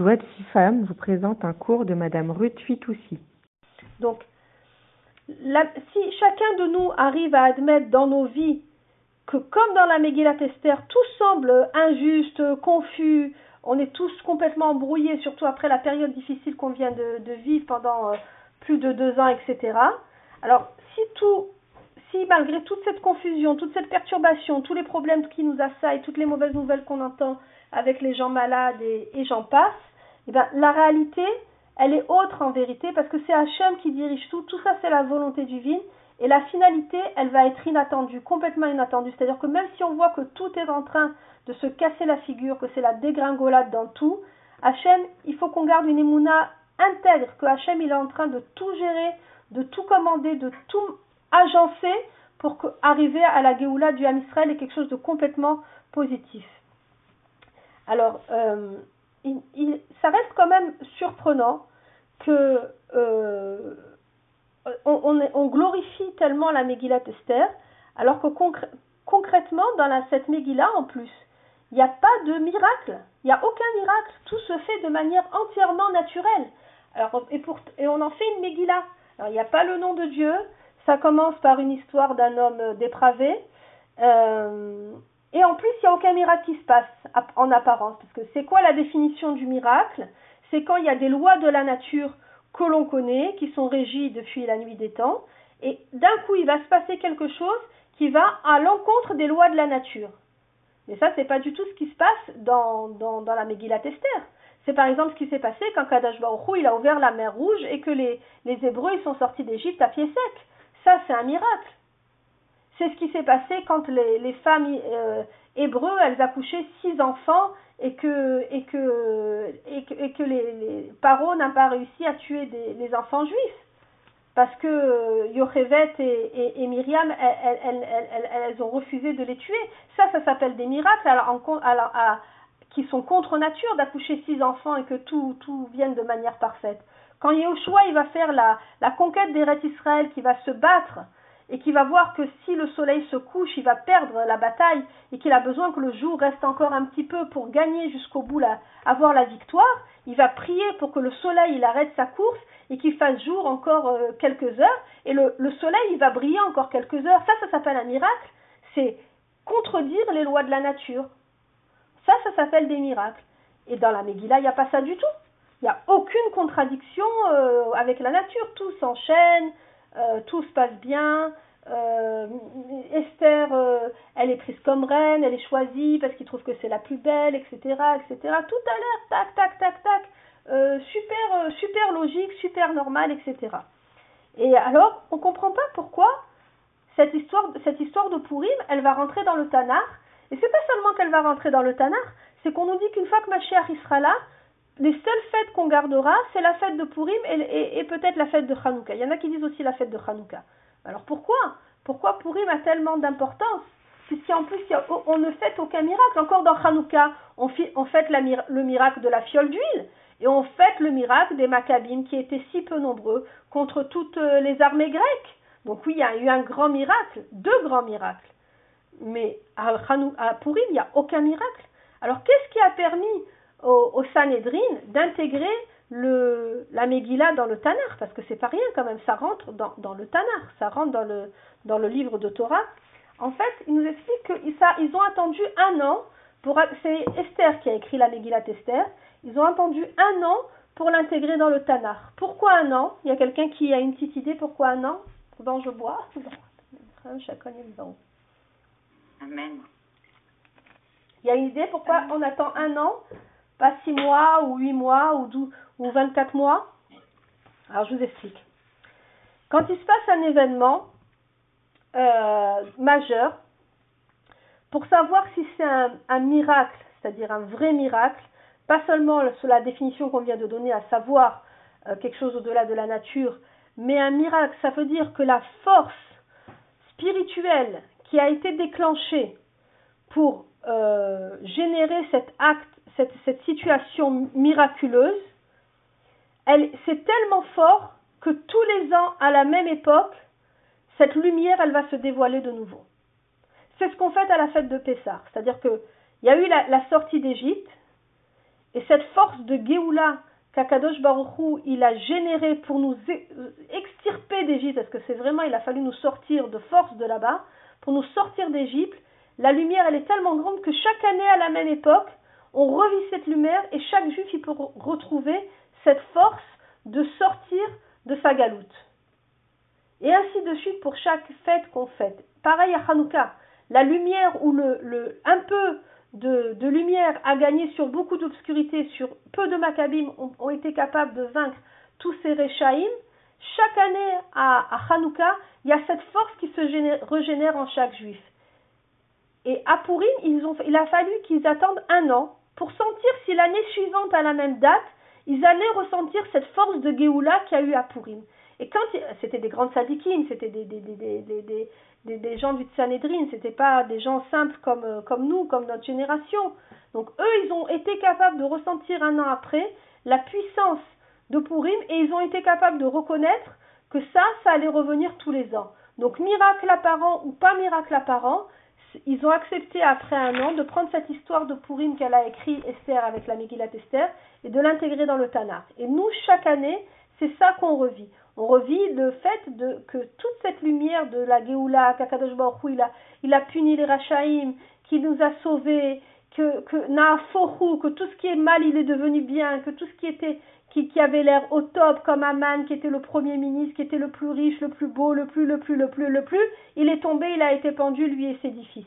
De Femme vous présente un cours de Madame Ruth Fitoussi. Donc, si chacun de nous arrive à admettre dans nos vies que comme dans la Megillat Esther, tout semble injuste, confus, on est tous complètement embrouillés, surtout après la période difficile qu'on vient de, vivre pendant euh, plus de deux ans, etc. Alors, si tout, si malgré toute cette confusion, toute cette perturbation, tous les problèmes qui nous assaillent, toutes les mauvaises nouvelles qu'on entend avec les gens malades et, j'en passe, eh bien, la réalité, elle est autre en vérité parce que c'est Hachem qui dirige tout. Tout ça, c'est la volonté divine. Et la finalité, elle va être inattendue, complètement inattendue. C'est-à-dire que même si on voit que tout est en train de se casser la figure, que c'est la dégringolade dans tout, Hachem, il faut qu'on garde une émouna intègre, que Hachem, il est en train de tout gérer, de tout commander, de tout agencer pour arriver à la Géoula du Ham est quelque chose de complètement positif. Alors, euh, ça reste quand même surprenant que euh, on, glorifie tellement la Megillah Esther, alors que concrètement, dans la, cette Megillah, en plus, il n'y a pas de miracle. Il n'y a aucun miracle. Tout se fait de manière entièrement naturelle. Alors, et, on en fait une Megillah. Il n'y a pas le nom de Dieu. Ça commence par une histoire d'un homme dépravé. Euh, et en plus, il n'y a aucun miracle qui se passe en apparence. Parce que c'est quoi la définition du miracle? C'est quand il y a des lois de la nature que l'on connaît, qui sont régies depuis la nuit des temps, et d'un coup il va se passer quelque chose qui va à l'encontre des lois de la nature. Mais ça, c'est pas du tout ce qui se passe dans, la Megillat Esther. C'est par exemple ce qui s'est passé quand Kadash Baruch il a ouvert la mer Rouge et que les, Hébreux sont sortis d'Égypte à pied sec. Ça, c'est un miracle. C'est ce qui s'est passé quand les, femmes euh, elles accouchaient six enfants et que, et que, et que, les, les Paro n'a pas réussi à tuer les enfants juifs. Parce que euh, Yochevet et, et, Myriam, elles, elles, ont refusé de les tuer. Ça, ça s'appelle des miracles alors, qui sont contre nature d'accoucher six enfants et que tout, tout vienne de manière parfaite. Quand Yehoshua il va faire la, la conquête des Israël, qui va se battre et qui va voir que si le soleil se couche, il va perdre la bataille et qu'il a besoin que le jour reste encore un petit peu pour gagner jusqu'au bout, avoir la victoire, il va prier pour que le soleil il arrête sa course et qu'il fasse jour encore euh, quelques heures et le, le, soleil il va briller encore quelques heures. Ça, ça s'appelle un miracle. C'est contredire les lois de la nature. Ça, ça s'appelle des miracles. Et dans la Megillah, il n'y a pas ça du tout. Il n'y a aucune contradiction euh, avec la nature. Tout s'enchaîne, euh, tout se passe bien. Euh, Esther, euh, elle est prise comme reine, elle est choisie parce qu'il trouve que c'est la plus belle, etc., etc. Tout a l'air tac, tac, tac, tac, super, super logique, super normal, etc. Et alors, on ne comprend pas pourquoi cette histoire, cette histoire de Purim, elle va rentrer dans le Tanar. Et c'est pas seulement qu'elle va rentrer dans le Tanar, c'est qu'on nous dit qu'une fois que Mashiach sera là, les seules fêtes qu'on gardera, c'est la fête de Purim et, peut-être la fête de Hanouka. Il y en a qui disent aussi la fête de Hanouka. Alors pourquoi? Pourquoi Purim a tellement d'importance? Puisqu'en plus, on ne fête aucun miracle. Encore dans Hanouka, on, fête le miracle de la fiole d'huile. Et on fête le miracle des Maccabim qui étaient si peu nombreux contre toutes euh, les armées grecques. Donc oui, il y a eu un grand miracle, deux grands miracles. Mais à, à Purim, il n'y a aucun miracle. Alors qu'est-ce qui a permis au, au Sanhedrin d'intégrer le, la Megillah dans le Tanar, parce que c'est pas rien quand même, ça rentre dans, dans, le Tanar, ça rentre dans le, dans le livre de Torah. En fait, il nous explique qu'ils ils ont attendu un an, pour, c'est Esther qui a écrit la Megillah Esther, ils ont attendu un an pour l'intégrer dans le Tanar. Pourquoi un an? Il y a quelqu'un qui a une petite idée pourquoi un an? Dans je bois Amen. Il y a une idée pourquoi on attend un an pas 6 mois ou 8 mois ou, 12, ou 24 mois Alors je vous explique. Quand il se passe un événement euh, majeur, pour savoir si c'est un, miracle, c'est-à-dire un vrai miracle, pas seulement sur la définition qu'on vient de donner, à savoir euh, quelque chose au-delà de la nature, mais un miracle, ça veut dire que la force spirituelle qui a été déclenchée pour euh, générer cet acte cette, situation miraculeuse, elle, c'est tellement fort que tous les ans, à la même époque, cette lumière, elle va se dévoiler de nouveau. C'est ce qu'on fait à la fête de Pessah. C'est-à-dire qu'il y a eu la, sortie d'Égypte, et cette force de Géoula qu'Akadosh Baruchou il a générée pour nous extirper d'Égypte, parce que c'est vraiment, il a fallu nous sortir de force de là-bas, pour nous sortir d'Égypte, la lumière elle est tellement grande que chaque année à la même époque, on revit cette lumière et chaque juif il peut retrouver cette force de sortir de sa galoute. Et ainsi de suite pour chaque fête qu'on fête. Pareil à Hanouka, la lumière ou le, un peu de, lumière a gagné sur beaucoup d'obscurité, sur peu de Maccabim ont, été capables de vaincre tous ces Réchaïm, chaque année à, à Hanouka, il y a cette force qui se régénère en chaque juif. Et à Purim, il a fallu qu'ils attendent un an pour sentir si l'année suivante, à la même date, ils allaient ressentir cette force de Géoula qu'il y a eu à Purim. Et quand c'était des grandes sadikim, c'était des, gens du Tsanedrin, c'était pas des gens simples comme, euh, comme nous, comme notre génération. Donc eux, ils ont été capables de ressentir un an après la puissance de Purim et ils ont été capables de reconnaître que ça, ça allait revenir tous les ans. Donc miracle apparent ou pas miracle apparent, ils ont accepté après un an de prendre cette histoire de Purim qu'elle a écrit Esther avec la Megillat Esther et de l'intégrer dans le Tanakh. Et nous, chaque année, c'est ça qu'on revit on revit le fait que toute cette lumière de la Géoula, qu'Akadosh Baruch il a, a puni les Rachaïm, qui nous a sauvés, que, que que tout ce qui est mal, il est devenu bien, que tout ce qui était, qui, qui avait l'air au top, comme Aman, qui était le premier ministre, qui était le plus riche, le plus beau, le plus, le plus, le plus, le plus, il est tombé, il a été pendu, lui et ses dix fils.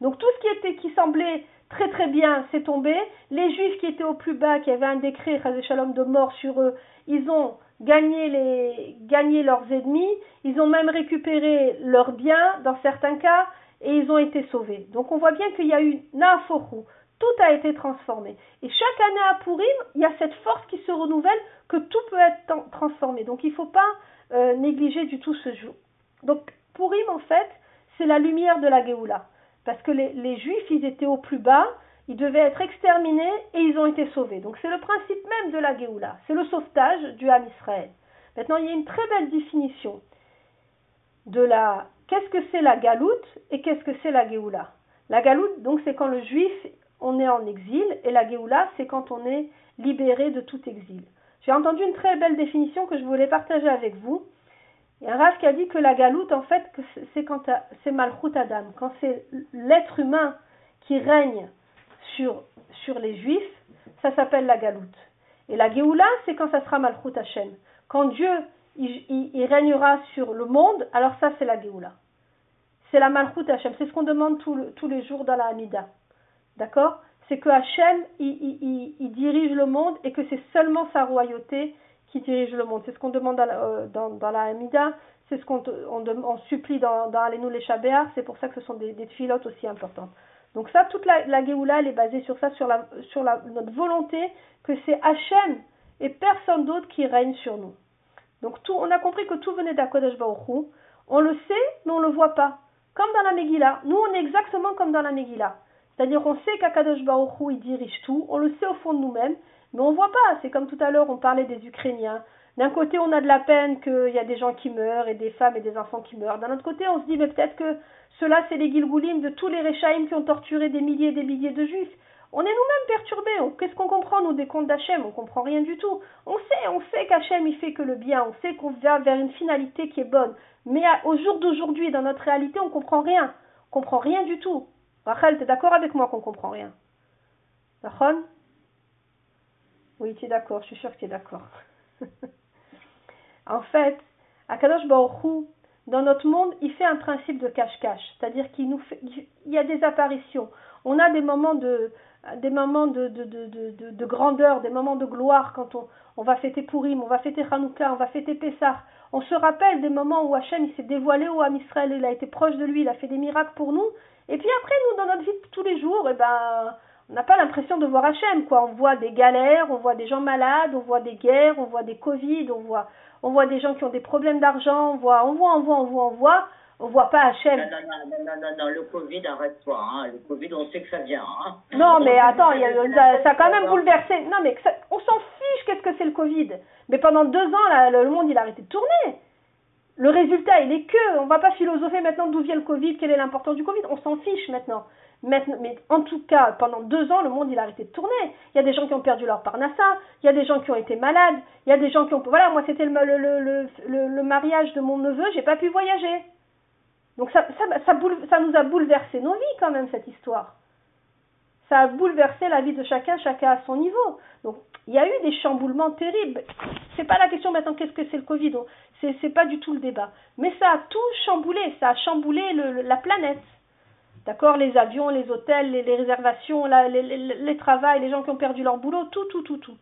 Donc tout ce qui était, qui semblait très très bien, c'est tombé. Les juifs qui étaient au plus bas, qui avaient un décret, Shalom, de mort sur eux, ils ont gagner, les, gagner leurs ennemis, ils ont même récupéré leurs biens dans certains cas et ils ont été sauvés. Donc on voit bien qu'il y a eu Naaforu, tout a été transformé. Et chaque année à Purim, il y a cette force qui se renouvelle que tout peut être transformé. Donc il ne faut pas euh, négliger du tout ce jour. Donc Purim en fait, c'est la lumière de la Géoula. Parce que les, Juifs, ils étaient au plus bas, ils devaient être exterminés et ils ont été sauvés. Donc c'est le principe même de la Géoula, c'est le sauvetage du Ham Israël. Maintenant, il y a une très belle définition de la qu'est-ce que c'est la galoute et qu'est-ce que c'est la Géoula? La galoute, donc, c'est quand le juif on est en exil et la Géoula, c'est quand on est libéré de tout exil. J'ai entendu une très belle définition que je voulais partager avec vous. Il y a un Rav qui a dit que la galoute, en fait, c'est quand c'est Malchut Adam, quand c'est l'être humain qui règne sur, sur les juifs, ça s'appelle la galoute. Et la Géoula, c'est quand ça sera Malchut Hashem. Quand Dieu il, régnera sur le monde, alors ça c'est la Géoula. C'est la Malchut Hashem. C'est ce qu'on demande tous les jours dans la Hamida. D'accord? C'est que Hashem, il, dirige le monde et que c'est seulement sa royauté qui dirige le monde. C'est ce qu'on demande dans, euh, dans, la Hamida. C'est ce qu'on on, on, supplie dans, dans les C'est pour ça que ce sont des, filotes aussi importantes. Donc ça, toute la, la Géoula, elle est basée sur ça, sur, notre volonté que c'est Hachem et personne d'autre qui règne sur nous. Donc on a compris que tout venait d'Akodesh Baruch On le sait, mais on ne le voit pas. Comme dans la Megillah. Nous, on est exactement comme dans la Megillah. C'est-à-dire qu'on sait qu'Akadosh Baruch il dirige tout, on le sait au fond de nous-mêmes, mais on ne voit pas. C'est comme tout à l'heure, on parlait des Ukrainiens. D'un côté, on a de la peine qu'il y a des gens qui meurent et des femmes et des enfants qui meurent. D'un autre côté, on se dit, mais peut-être que cela, c'est les Gilgoulim de tous les Réchaïm qui ont torturé des milliers et des milliers de juifs. On est nous-mêmes perturbés. Qu'est-ce qu'on comprend, nous, des contes d'Hachem? On comprend rien du tout. On sait, on sait qu'Hachem, il fait que le bien. On sait qu'on va vers une finalité qui est bonne. Mais au jour d'aujourd'hui, dans notre réalité, on comprend rien. On comprend rien du tout. Rachel, tu es d'accord avec moi qu'on comprend rien? Rachel? Oui, tu es d'accord. Je suis sûre que tu es d'accord. en fait, Akadosh Baruch dans notre monde, il fait un principe de cache-cache, c'est-à-dire qu'il nous fait, il y a des apparitions. On a des moments de, des moments de, de, de, de, grandeur, des moments de gloire quand on, on va fêter Purim, on va fêter Hanouka, on va fêter Pessah. On se rappelle des moments où Hachem s'est dévoilé au Ham Israël, il a été proche de lui, il a fait des miracles pour nous. Et puis après, nous, dans notre vie de tous les jours, eh ben, on n'a pas l'impression de voir Hachem, quoi. On voit des galères, on voit des gens malades, on voit des guerres, on voit des Covid, on voit, on voit des gens qui ont des problèmes d'argent, on voit, on voit, on voit, on voit, on voit. On voit pas Hachem. Non, non, non, non, non, le Covid, arrête-toi. Hein. Le Covid, on sait que ça vient. Hein. Non, mais attends, y a, ça, ça, a quand même bouleversé. Non, mais on s'en fiche, qu'est-ce que c'est le Covid Mais pendant deux ans, là, le monde, il a arrêté de tourner. Le résultat, il est que, on va pas philosopher maintenant d'où vient le Covid, quelle est l'importance du Covid, on s'en fiche maintenant. Maintenant, mais en tout cas, pendant deux ans, le monde il a arrêté de tourner. Il y a des gens qui ont perdu leur parnassa, il y a des gens qui ont été malades, il y a des gens qui ont. Voilà, moi c'était le, le, le, le, mariage de mon neveu, j'ai pas pu voyager. Donc ça, nous a bouleversé nos vies quand même cette histoire. Ça a bouleversé la vie de chacun, chacun à son niveau. Donc il y a eu des chamboulements terribles. C'est pas la question maintenant qu'est-ce que c'est le Covid? C'est, pas du tout le débat. Mais ça a tout chamboulé. Ça a chamboulé la planète. D'accord? Les avions, les hôtels, les, réservations, les, les, les travails, les gens qui ont perdu leur boulot, tout, tout, tout, tout.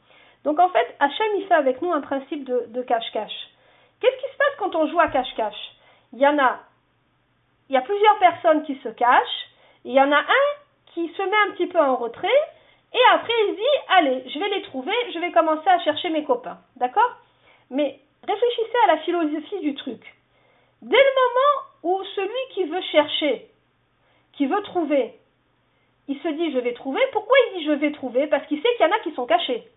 Donc en fait, Hachem, il fait avec nous un principe de cache-cache. Qu'est-ce qui se passe quand on joue à cache-cache? Il y en a, il y a plusieurs personnes qui se cachent, il y en a un qui se met un petit peu en retrait, et après il dit, allez, je vais les trouver, je vais commencer à chercher mes copains. D'accord? Mais réfléchissez à la philosophie du truc. Dès le moment où celui qui veut chercher qui veut trouver, il se dit je vais trouver. Pourquoi il dit je vais trouver? Parce qu'il sait qu'il y en a qui sont cachés.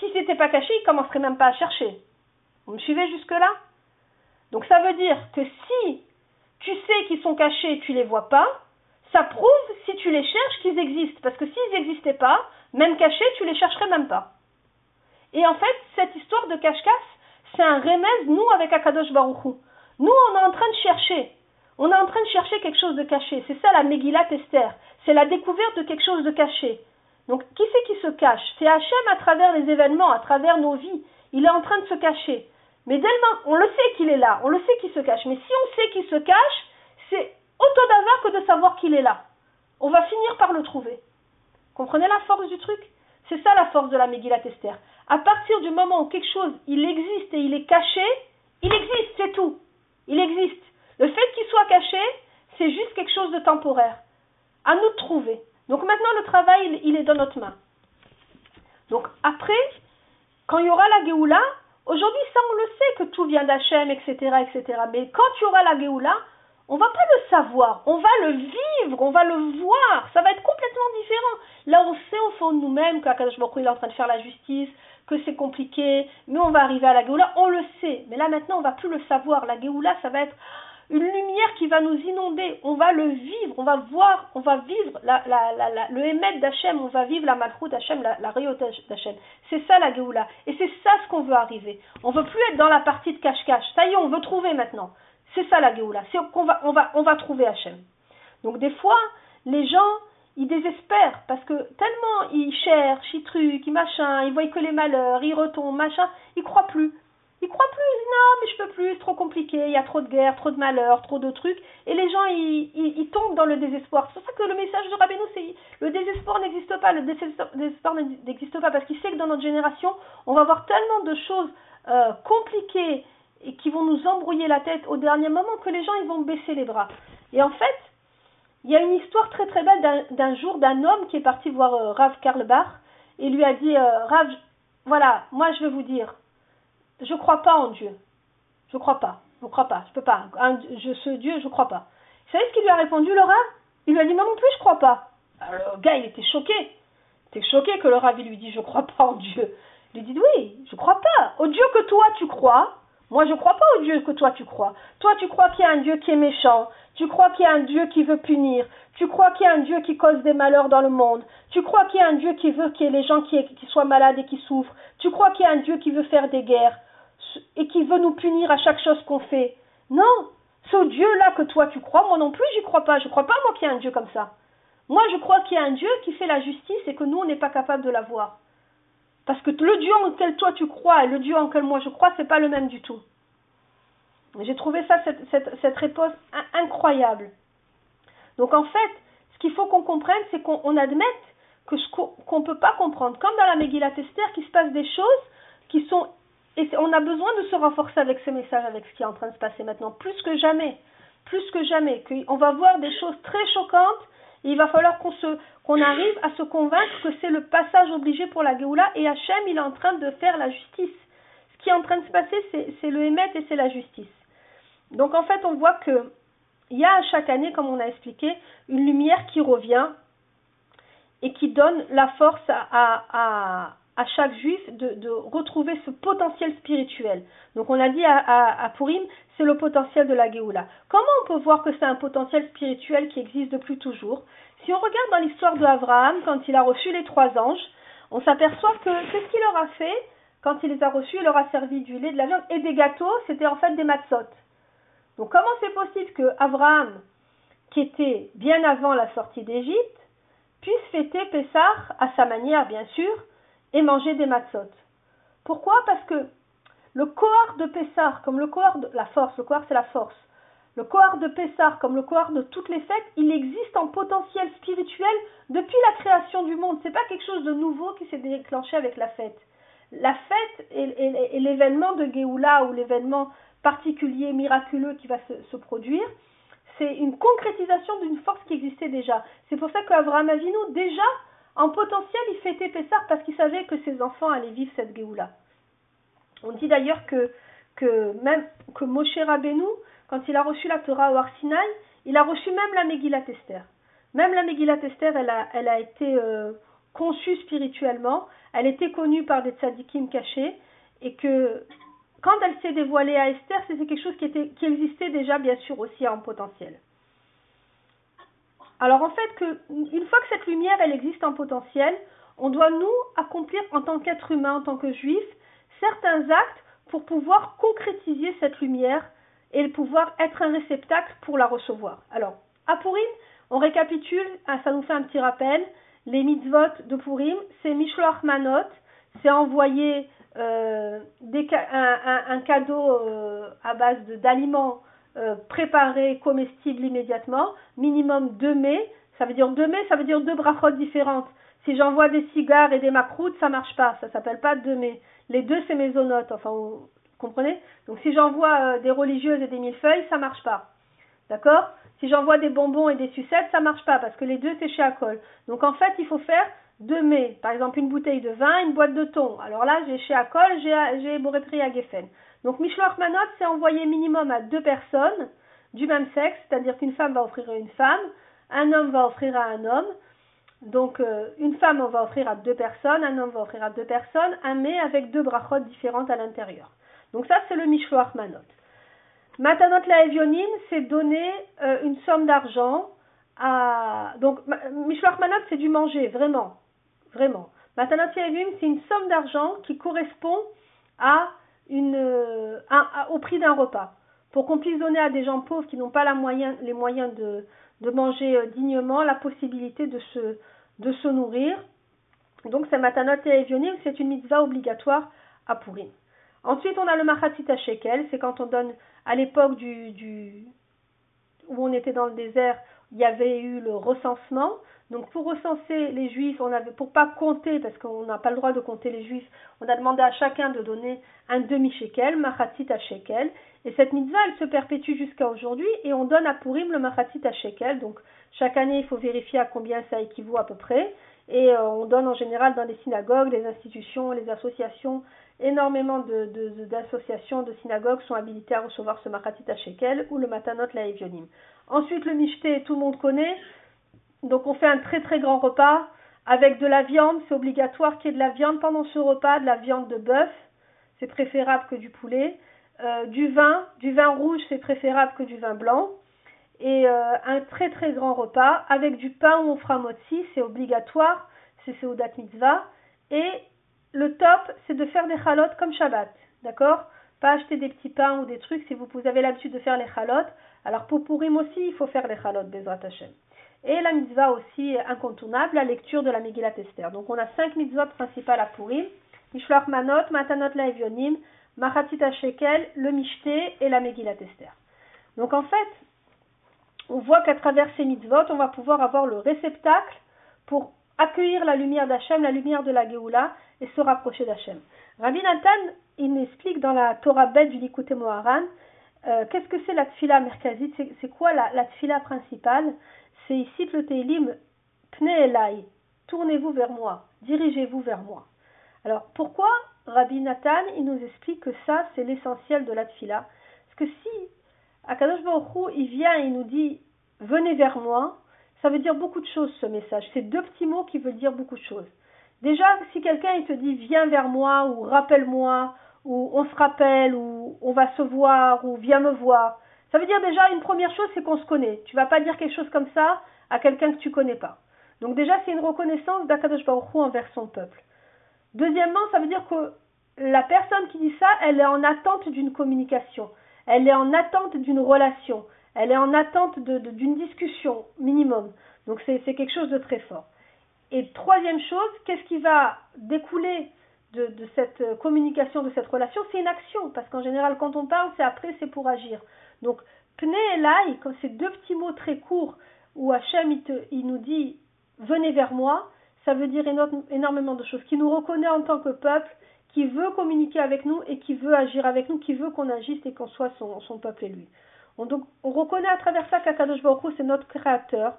Si c'était pas caché, il commencerait même pas à chercher. Vous me suivez jusque-là? Donc ça veut dire que si tu sais qu'ils sont cachés et tu les vois pas, ça prouve, si tu les cherches, qu'ils existent. Parce que s'ils n'existaient pas, même cachés, tu les chercherais même pas. Et en fait, cette histoire de cache-cache, c'est un remède, nous, avec Akadosh Baruchou. Nous, on est en train de chercher. On est en train de chercher quelque chose de caché. C'est ça la Megillat Esther. C'est la découverte de quelque chose de caché. Donc, qui c'est qui se cache? C'est Hachem à travers les événements, à travers nos vies. Il est en train de se cacher. Mais dès on le sait qu'il est là, on le sait qu'il se cache. Mais si on sait qu'il se cache, c'est autant d'avare que de savoir qu'il est là. On va finir par le trouver. Comprenez la force du truc? C'est ça la force de la Megillat Esther. À partir du moment où quelque chose, il existe et il est caché, il existe, c'est tout. Il existe. Le fait qu'il soit caché, c'est juste quelque chose de temporaire. À nous de trouver. Donc maintenant, le travail, il, est dans notre main. Donc après, quand il y aura la Géoula, aujourd'hui, ça, on le sait que tout vient d'Hachem, etc., etc. Mais quand il y la Géoula, on va pas le savoir, on va le vivre, on va le voir, ça va être complètement différent. Là, on sait au fond de nous-mêmes qu'Akadosh Baruch il est en train de faire la justice, que c'est compliqué, mais on va arriver à la Géoula, on le sait. Mais là, maintenant, on va plus le savoir. La Géoula, ça va être une lumière qui va nous inonder, on va le vivre, on va voir, on va vivre la, la, le émet d'Hachem, on va vivre la malchut d'Hachem, la, la d'Hachem. C'est ça la Géoula. Et c'est ça ce qu'on veut arriver. On veut plus être dans la partie de cache-cache. Ça y est, on veut trouver maintenant. C'est ça la Géoula. C'est qu'on on va, on va trouver Hachem. Donc des fois, les gens, ils désespèrent parce que tellement ils cherchent, ils truquent, ils machin, ils voient que les malheurs, ils retombent, machin, ils croient plus. Ils croient plus, non, mais je peux plus, c'est trop compliqué, il y a trop de guerres, trop de malheurs, trop de trucs. Et les gens, ils, tombent dans le désespoir. C'est pour ça que le message de Rabbeinu, c'est le désespoir n'existe pas. Le désespoir n'existe pas parce qu'il sait que dans notre génération, on va avoir tellement de choses euh, compliquées et qui vont nous embrouiller la tête au dernier moment que les gens, ils vont baisser les bras. Et en fait, il y a une histoire très très belle d'un jour d'un homme qui est parti voir euh, Rav Karl Bach et lui a dit euh, Rav, voilà, moi je veux vous dire, je crois pas en Dieu. Je crois pas. Je crois pas. Je peux pas. je, ce Dieu, je crois pas. Vous savez ce qu'il lui a répondu, le Il lui a dit, moi non plus, je crois pas. Alors, le gars, il était choqué. Il était choqué que le lui dit, je crois pas en Dieu. Il lui dit, oui, je crois pas. Au Dieu que toi, tu crois, moi, je crois pas au Dieu que toi, tu crois. Toi, tu crois qu'il y a un Dieu qui est méchant. Tu crois qu'il y a un Dieu qui veut punir. Tu crois qu'il y a un Dieu qui cause des malheurs dans le monde. Tu crois qu'il y a un Dieu qui veut qu'il y ait les gens qui, qui soient malades et qui souffrent. Tu crois qu'il y a un Dieu qui veut faire des guerres et qui veut nous punir à chaque chose qu'on fait. Non, ce Dieu-là que toi tu crois, moi non plus j'y crois pas. Je crois pas moi qu'il y a un Dieu comme ça. Moi je crois qu'il y a un Dieu qui fait la justice et que nous on n'est pas capable de la voir. Parce que le Dieu en lequel toi tu crois et le Dieu en lequel moi je crois, c'est pas le même du tout. J'ai trouvé ça, cette, cette, réponse incroyable. Donc en fait, ce qu'il faut qu'on comprenne, c'est qu'on admette que ce qu'on ne peut pas comprendre, comme dans la Megillat Esther, qu'il se passe des choses qui sont et on a besoin de se renforcer avec ce message, avec ce qui est en train de se passer maintenant, plus que jamais, plus que jamais. On va voir des choses très choquantes il va falloir qu'on arrive à se convaincre que c'est le passage obligé pour la Géoula et Hachem, il est en train de faire la justice. Ce qui est en train de se passer, c'est le Hémet et c'est la justice. Donc en fait, on voit que il y a chaque année, comme on a expliqué, une lumière qui revient et qui donne la force à, à, à chaque juif de, retrouver ce potentiel spirituel. Donc on a dit à, à, Purim, c'est le potentiel de la Géoula. Comment on peut voir que c'est un potentiel spirituel qui existe depuis toujours? Si on regarde dans l'histoire de Abraham, quand il a reçu les trois anges, on s'aperçoit que qu'est-ce qu'il leur a fait? Quand il les a reçus Il leur a servi du lait, de la viande et des gâteaux, c'était en fait des matzot. Donc comment c'est possible que Abraham, qui était bien avant la sortie d'Égypte, puisse fêter Pessah à sa manière, bien sûr, et manger des matzot. Pourquoi? Parce que le Kohar de Pessah, comme le Kohar de la force, le Kohar c'est la force, le Kohar de Pessah, comme le Kohar de toutes les fêtes, il existe en potentiel spirituel depuis la création du monde. C'est pas quelque chose de nouveau qui s'est déclenché avec la fête. La fête et, l'événement de Géoula ou l'événement particulier, miraculeux qui va se, produire, c'est une concrétisation d'une force qui existait déjà. C'est pour ça qu'Avraham Avinu, déjà, en potentiel, il fêtait Pessah parce qu'il savait que ses enfants allaient vivre cette Géoula. On dit d'ailleurs que, même que Moshe Rabbeinu, quand il a reçu la Torah au Arsinaï, il a reçu même la Megillat Esther. Même la Megillat Esther, elle a, été euh, conçue spirituellement, elle était connue par des tzadikim cachés, et que quand elle s'est dévoilée à Esther, c'était quelque chose qui existait déjà bien sûr aussi en potentiel. Alors en fait, que, une fois que cette lumière, elle existe en potentiel, on doit nous accomplir en tant qu'être humain, en tant que juif, certains actes pour pouvoir concrétiser cette lumière et pouvoir être un réceptacle pour la recevoir. Alors, à Purim, on récapitule, ah, ça nous fait un petit rappel, les mitzvot de Purim, c'est Mishloach Manot, c'est envoyer euh, un, cadeau euh, à base d'aliments euh, préparés, comestibles immédiatement, minimum 2 mai. Ça veut dire 2 mai, ça veut dire deux brachot différentes. Si j'envoie des cigares et des macroutes, ça marche pas, ça s'appelle pas 2 mai. Les deux, c'est mésonotes, enfin, vous comprenez? Donc si j'envoie des religieuses et des millefeuilles, ça marche pas. D'accord? Si j'envoie des bonbons et des sucettes, ça marche pas, parce que les deux, c'est chez Acol. Donc en fait, il faut faire de mai, par exemple une bouteille de vin, une boîte de thon. Alors là, j'ai chez Acol, j'ai Borétri à Geffen. Donc Mishloach Manot, c'est envoyé minimum à deux personnes du même sexe, c'est-à-dire qu'une femme va offrir à une femme, un homme va offrir à un homme. Donc euh, une femme, on va offrir à deux personnes, un homme va offrir à deux personnes, un mets avec deux brachot différentes à l'intérieur. Donc ça, c'est le Mishloach Manot. Matanot la Evionim, c'est donner euh, une somme d'argent à... Donc Mishloach Manot, c'est du manger, vraiment vraiment. Matanot Yavim, c'est une somme d'argent qui correspond à euh, au prix d'un repas. Pour qu'on puisse donner à des gens pauvres qui n'ont pas les moyens de, manger euh, dignement la possibilité de se, nourrir. Donc, c'est Matanot et c'est une mitzvah obligatoire à Purim. Ensuite, on a le Machatzit Shekel, c'est quand on donne, à l'époque où on était dans le désert, il y avait eu le recensement. Donc pour recenser les juifs, on avait, pour pas compter, parce qu'on n'a pas le droit de compter les juifs, on a demandé à chacun de donner un demi-shekel, machatzit à shekel. Et cette mitzvah, elle se perpétue jusqu'à aujourd'hui et on donne à Purim le machatzit à shekel. Donc chaque année, il faut vérifier à combien ça équivaut à peu près. Et euh, on donne en général dans les synagogues, les institutions, les associations, énormément d'associations, de, de, synagogues sont habilitées à recevoir ce machatzit à shekel ou le matanot la. Ensuite, le michté, tout le monde connaît. Donc on fait un très très grand repas avec de la viande. C'est obligatoire qu'il y ait de la viande pendant ce repas, de la viande de bœuf. C'est préférable que du poulet. Euh, du vin, du vin rouge, c'est préférable que du vin blanc. Et euh, un très très grand repas avec du pain ou on fera motzi, c'est obligatoire, c'est Seudat Mitzvah. Et le top, c'est de faire des chalotes comme Shabbat, d'accord? Pas acheter des petits pains ou des trucs si vous, avez l'habitude de faire les chalotes. Alors pour Purim aussi, il faut faire les chalotes, Bezrat Hashem. Et la mitzvah aussi incontournable, la lecture de la Megillat Esther. Donc on a cinq mitzvot principales à Purim. Mishloach Manot, Matanot la Evionim, Machatzit Shekel, le Mishté et la Megillat Esther. Donc en fait, on voit qu'à travers ces mitzvot, on va pouvoir avoir le réceptacle pour accueillir la lumière d'Hachem, la lumière de la Géoula et se rapprocher d'Hachem. Rabbi Nathan, il explique dans la Torah bête du Likute Moharan, euh, qu'est-ce que c'est la tfila merkazit? C'est quoi la, la tfila principale? C'est ici le Teilim Pne Elai, tournez-vous vers moi, dirigez-vous vers moi. Alors pourquoi Rabbi Nathan il nous explique que ça c'est l'essentiel de la tfila? Parce que si Akadosh Baruch il vient et il nous dit venez vers moi, ça veut dire beaucoup de choses ce message. C'est deux petits mots qui veulent dire beaucoup de choses. Déjà, si quelqu'un il te dit viens vers moi ou rappelle-moi ou on se rappelle ou on va se voir ou viens me voir, ça veut dire déjà une première chose c'est qu'on se connaît. Tu vas pas dire quelque chose comme ça à quelqu'un que tu connais pas. Donc déjà c'est une reconnaissance d'Akadosh Baruch envers son peuple. Deuxièmement, ça veut dire que la personne qui dit ça, elle est en attente d'une communication, elle est en attente d'une relation, elle est en attente d'une discussion minimum. Donc c'est quelque chose de très fort. Et troisième chose, qu'est-ce qui va découler de, cette communication, de cette relation? C'est une action, parce qu'en général, quand on parle, c'est après, c'est pour agir. Donc, pne et comme ces deux petits mots très courts où Hachem, il, il nous dit venez vers moi, ça veut dire énormément de choses, qui nous reconnaît en tant que peuple, qui veut communiquer avec nous et qui veut agir avec nous, qui veut qu'on agisse et qu'on soit son, peuple et lui. On, donc, on reconnaît à travers ça qu'Akadosh Baruch c'est notre créateur,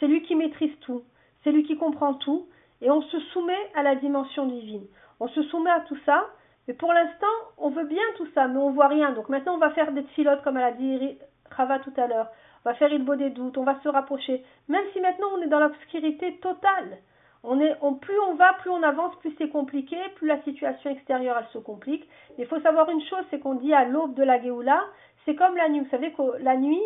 c'est lui qui maîtrise tout, c'est lui qui comprend tout, et on se soumet à la dimension divine. On se soumet à tout ça, mais pour l'instant, on veut bien tout ça, mais on voit rien. Donc maintenant, on va faire des filotes, comme elle a dit Rava tout à l'heure. On va faire il beau des doutes, on va se rapprocher. Même si maintenant, on est dans l'obscurité totale. On est, on, plus on va, plus on avance, plus c'est compliqué, plus la situation extérieure elle se complique. Il faut savoir une chose, c'est qu'on dit à l'aube de la Géoula, c'est comme la nuit. Vous savez que la nuit,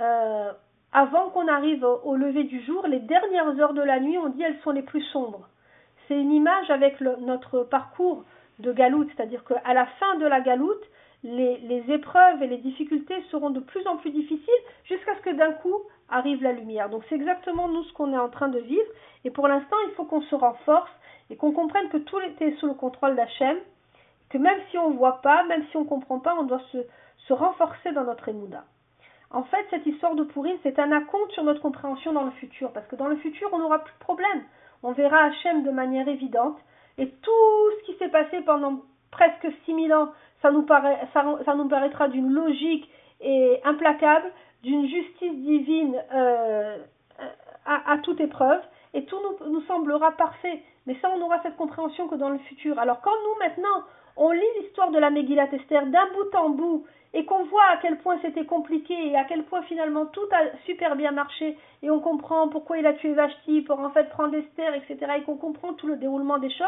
euh, avant qu'on arrive au lever du jour, les dernières heures de la nuit, on dit elles sont les plus sombres. C'est une image avec notre parcours de galoute, c'est-à-dire qu'à la fin de la galoute, les, les, épreuves et les difficultés seront de plus en plus difficiles jusqu'à ce que d'un coup arrive la lumière. Donc c'est exactement nous ce qu'on est en train de vivre. Et pour l'instant, il faut qu'on se renforce et qu'on comprenne que tout était sous le contrôle d'Hachem, que même si on ne voit pas, même si on ne comprend pas, on doit se, se renforcer dans notre émouda. En fait, cette histoire de Pourim, c'est un acompte sur notre compréhension dans le futur, parce que dans le futur, on n'aura plus de problème. On verra Hachem de manière évidente, et tout ce qui s'est passé pendant presque 6000 ans, ça nous, paraîtra d'une logique et implacable, d'une justice divine euh, à, toute épreuve, et tout nous, nous semblera parfait. Mais ça, on aura cette compréhension que dans le futur. Alors quand nous, maintenant, on lit l'histoire de la Megillat Esther d'un bout en bout, et qu'on voit à quel point c'était compliqué et à quel point finalement tout a super bien marché et on comprend pourquoi il a tué Vashti pour en fait prendre Esther, etc. et qu'on comprend tout le déroulement des choses,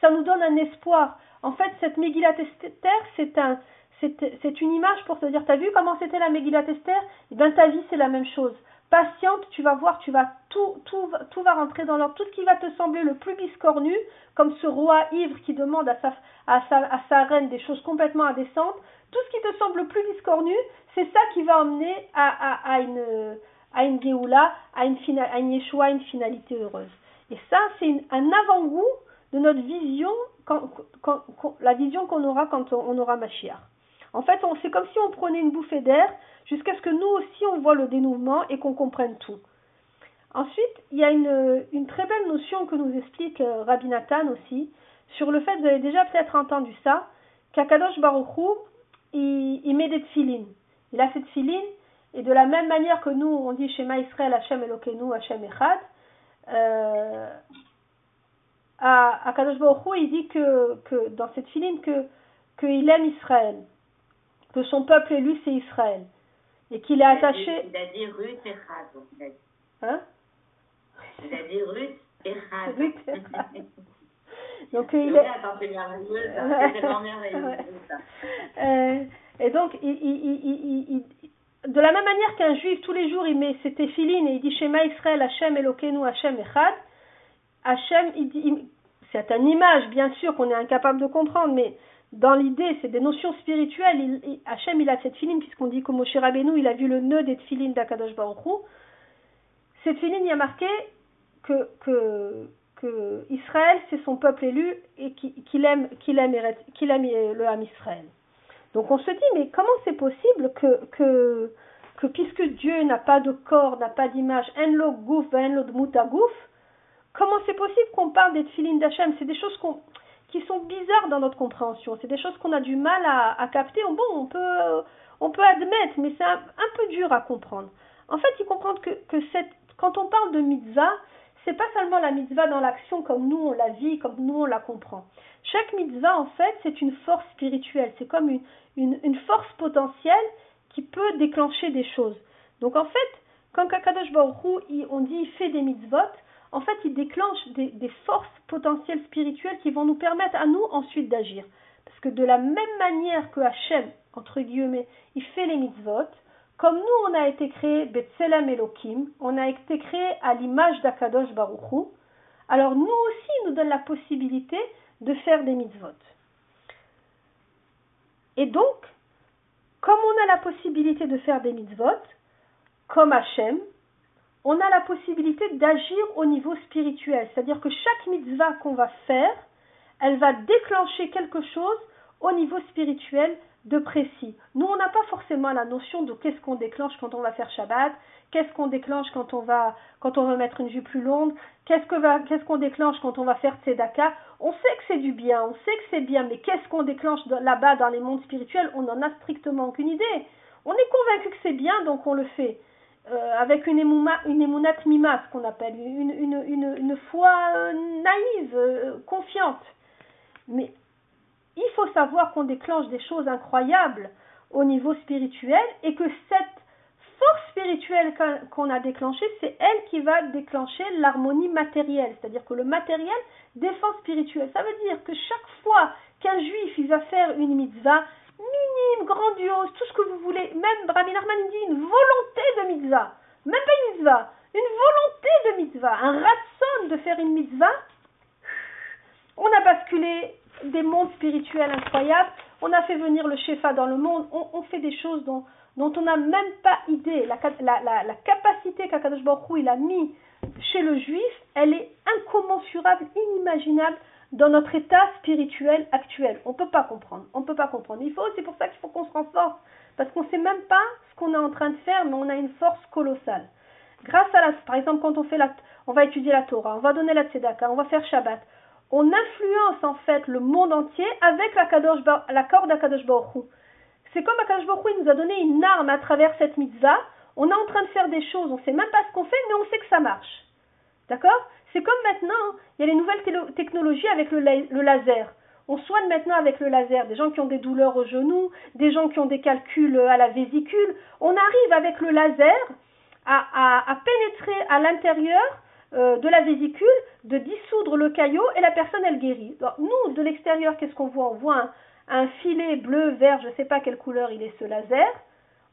ça nous donne un espoir. En fait, cette Megillat Esther, c'est un, c'est une image pour te dire, t'as vu comment c'était la Megillat Esther? Eh bien ta vie, c'est la même chose. Patiente, tu vas voir, tu vas tout, tout, tout va rentrer dans l'ordre. Tout ce qui va te sembler le plus biscornu, comme ce roi ivre qui demande à sa, à sa, à sa reine des choses complètement indécentes, tout ce qui te semble plus discornu, c'est ça qui va emmener à, à, à une, à une à une, à une Yeshua, une finalité heureuse. Et ça, c'est un avant-goût de notre vision, la vision qu'on aura quand on, aura Mashiach. En fait, c'est comme si on prenait une bouffée d'air jusqu'à ce que nous aussi on voit le dénouement et qu'on comprenne tout. Ensuite, il y a une, très belle notion que nous explique euh, Rabbi Nathan aussi, sur le fait, vous avez déjà peut-être entendu ça, qu'Akadosh Baruch il, met des tfilines. Il a cette filine, et de la même manière que nous, on dit chez Israël, Hachem Elokeinu, Hachem Echad, euh, à, à Kadosh Baruch il dit que, que dans cette filine que qu'il aime Israël, que son peuple élu c'est Israël, et qu'il est attaché. Il a dit Ruth Echad. Hein? Il a dit Ruth Echad. Donc il est. euh, et donc, il, il, il, de la même manière qu'un juif, tous les jours, il met ses téphilines et il dit Shema Israël, Hachem Elokeinu, Hachem Echad. Hachem, il dit, c'est une image, bien sûr, qu'on est incapable de comprendre, mais dans l'idée, c'est des notions spirituelles. Il, Hachem, il a cette filine, puisqu'on dit que Moshe Rabbeinu, il a vu le nœud des tefilines d'Akadosh Baruch Cette filine, il y a marqué que, que que Israël, c'est son peuple élu et qu'il aime, qu'il aime, le Ham Israël. Donc on se dit, mais comment c'est possible que, que, que puisque Dieu n'a pas de corps, n'a pas d'image, en gouf, gouf, comment c'est possible qu'on parle des tfilines d'Hachem? C'est des choses qui sont bizarres dans notre compréhension, c'est des choses qu'on a du mal à, capter. Bon, on peut, admettre, mais c'est un, peu dur à comprendre. En fait, il comprend que, quand on parle de mitzvah, c'est pas seulement la mitzvah dans l'action comme nous on la vit, comme nous on la comprend. Chaque mitzvah, en fait, c'est une force spirituelle. C'est comme une, une, force potentielle qui peut déclencher des choses. Donc, en fait, quand Kakadosh Baruch on dit il fait des mitzvot, en fait, il déclenche des, des forces potentielles spirituelles qui vont nous permettre à nous ensuite d'agir. Parce que de la même manière que Hachem, entre guillemets, il fait les mitzvot, comme nous, on a été créé Betselem Elohim, on a été créé à l'image d'Akadosh Baruchou, alors nous aussi, il nous donne la possibilité de faire des mitzvot. Et donc, comme on a la possibilité de faire des mitzvot, comme Hachem, on a la possibilité d'agir au niveau spirituel. C'est-à-dire que chaque mitzvah qu'on va faire, elle va déclencher quelque chose au niveau spirituel de précis. Nous, on n'a pas forcément la notion de qu'est-ce qu'on déclenche quand on va faire Shabbat, qu'est-ce qu'on déclenche quand on va quand on veut mettre une jupe plus longue, qu'est-ce que va qu'est-ce qu'on déclenche quand on va faire Tzedaka. On sait que c'est du bien, on sait que c'est bien, mais qu'est-ce qu'on déclenche là-bas dans les mondes spirituels On n'en a strictement aucune idée. On est convaincu que c'est bien, donc on le fait. Euh, avec une, émouma, une ce qu'on appelle, une, une, une, foi naïve, euh, confiante. Mais il faut savoir qu'on déclenche des choses incroyables au niveau spirituel et que cette force spirituelle qu'on a déclenchée, c'est elle qui va déclencher l'harmonie matérielle. C'est-à-dire que le matériel défend spirituel. Ça veut dire que chaque fois qu'un juif il va faire une mitzvah, minime, grandiose, tout ce que vous voulez, même Rabbi Narman dit une volonté de mitzvah, même pas une mitzvah, une volonté de mitzvah, un ratson de faire une mitzvah, on a basculé des mondes spirituels incroyables, on a fait venir le Shefa dans le monde, on, fait des choses dont, on n'a même pas idée. La, capacité qu'Akadosh Baruch il a mis chez le juif, elle est incommensurable, inimaginable dans notre état spirituel actuel. On ne peut pas comprendre. On peut pas comprendre. Il faut, c'est pour ça qu'il faut qu'on se renforce. Parce qu'on ne sait même pas ce qu'on est en train de faire, mais on a une force colossale. Grâce à la, par exemple, quand on fait la, on va étudier la Torah, on va donner la Tzedaka, on va faire Shabbat, on influence en fait le monde entier avec l'accord d'Akadosh Baruch C'est comme Akadosh il nous a donné une arme à travers cette mitzvah. On est en train de faire des choses, on ne sait même pas ce qu'on fait, mais on sait que ça marche. D'accord? C'est comme maintenant, il y a les nouvelles technologies avec le, laser. On soigne maintenant avec le laser des gens qui ont des douleurs au genou, des gens qui ont des calculs à la vésicule. On arrive avec le laser à pénétrer à l'intérieur euh, de la vésicule, de dissoudre le caillot et la personne elle guérit. nous, de l'extérieur, qu'est-ce qu'on voit? On voit un, filet bleu, vert, je ne sais pas quelle couleur il est ce laser.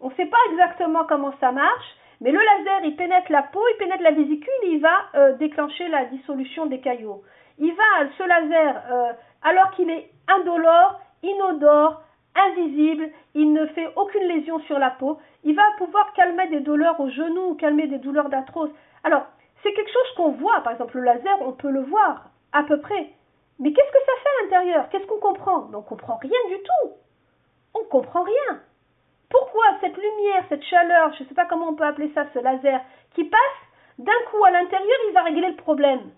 On ne sait pas exactement comment ça marche, mais le laser, il pénètre la peau, il pénètre la vésicule, il va euh, déclencher la dissolution des caillots. Il va, ce laser, euh, alors qu'il est indolore, inodore, invisible, il ne fait aucune lésion sur la peau, il va pouvoir calmer des douleurs au genou ou calmer des douleurs d'arthrose. Alors, c'est quelque chose qu'on voit. Par exemple, le laser, on peut le voir à peu près. Mais qu'est-ce que ça fait à l'intérieur? Qu'est-ce qu'on comprend? On ne comprend rien du tout. On ne comprend rien. Pourquoi cette lumière, cette chaleur, je ne sais pas comment on peut appeler ça, ce laser, qui passe, d'un coup à l'intérieur, il va régler le problème?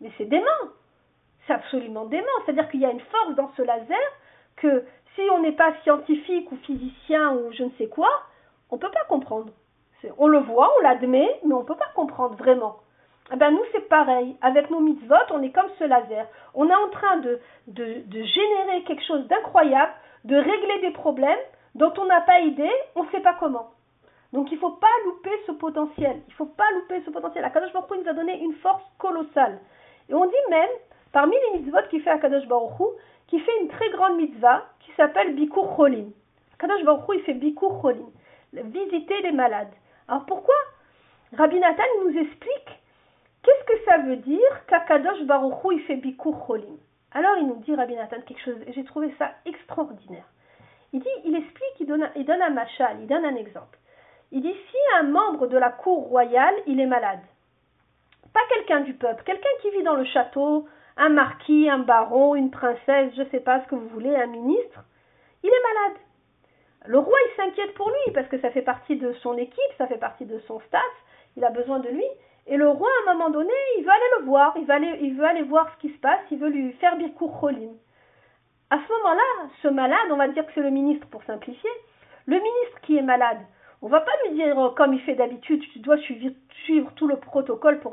Mais c'est dément. C'est absolument dément. C'est-à-dire qu'il y a une force dans ce laser que si on n'est pas scientifique ou physicien ou je ne sais quoi, on ne peut pas comprendre. On le voit, on l'admet, mais on ne peut pas comprendre vraiment. Eh ben nous, c'est pareil. Avec nos mitzvot, on est comme ce laser. On est en train de, de, de générer quelque chose d'incroyable, de régler des problèmes dont on n'a pas idée, on ne sait pas comment. Donc il ne faut pas louper ce potentiel. Il ne faut pas louper ce potentiel. Akadosh Baruch Hu nous a donné une force colossale. Et on dit même, parmi les mitzvot qu'il fait Akadosh Baruch Hu, qu'il fait une très grande mitzvah qui s'appelle Bikur Cholim. Akadosh Baruch Hu, il fait Bikur Cholim. Visiter les malades. Alors pourquoi Rabbi Nathan nous explique qu'est-ce que ça veut dire qu'Akadosh Baruchou il fait Bikur Cholim? Alors il nous dit Rabbi Nathan quelque chose, j'ai trouvé ça extraordinaire. Il dit, il explique, il donne, il donne un machal, il donne un exemple. Il dit si un membre de la cour royale, il est malade, pas quelqu'un du peuple, quelqu'un qui vit dans le château, un marquis, un baron, une princesse, je ne sais pas ce que vous voulez, un ministre, il est malade. Le roi, il s'inquiète pour lui parce que ça fait partie de son équipe, ça fait partie de son staff, il a besoin de lui. Et le roi, à un moment donné, il veut aller le voir, il veut aller, voir ce qui se passe, il veut lui faire Birkour. À ce moment-là, ce malade, on va dire que c'est le ministre pour simplifier, le ministre qui est malade, on va pas lui dire, euh, comme il fait d'habitude, tu dois suivre, tout le protocole pour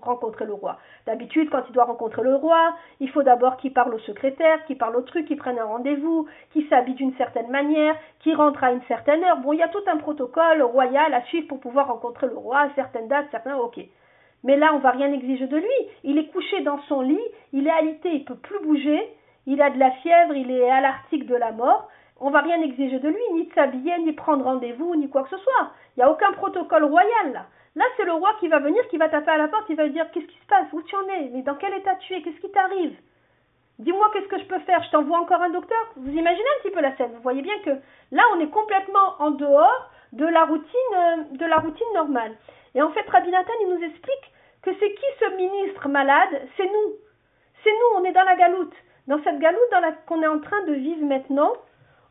rencontrer le roi. D'habitude, quand il doit rencontrer le roi, il faut d'abord qu'il parle au secrétaire, qu'il parle au truc, qu'il prenne un rendez-vous, qu'il s'habille d'une certaine manière, qu'il rentre à une certaine heure. Bon, il y a tout un protocole royal à suivre pour pouvoir rencontrer le roi à certaines dates, certains, ok. Mais là, on va rien exiger de lui. Il est couché dans son lit, il est alité, il peut plus bouger, il a de la fièvre, il est à l'article de la mort. On va rien exiger de lui, ni de s'habiller, ni prendre rendez-vous, ni quoi que ce soit. Il n'y a aucun protocole royal là. C'est le roi qui va venir, qui va taper à la porte, il va dire Qu'est-ce qui se passe? Où tu en es? Mais dans quel état tu es? Qu'est-ce qui t'arrive? Dis-moi qu'est-ce que je peux faire? Je t'envoie encore un docteur? Vous imaginez un petit peu la scène Vous voyez bien que là, on est complètement en dehors de la routine, euh, de la routine normale. Et en fait, Rabbi Nathan, il nous explique que c'est qui ce ministre malade? C'est nous. C'est nous, on est dans la galoute. Dans cette galoute dans la qu'on est en train de vivre maintenant,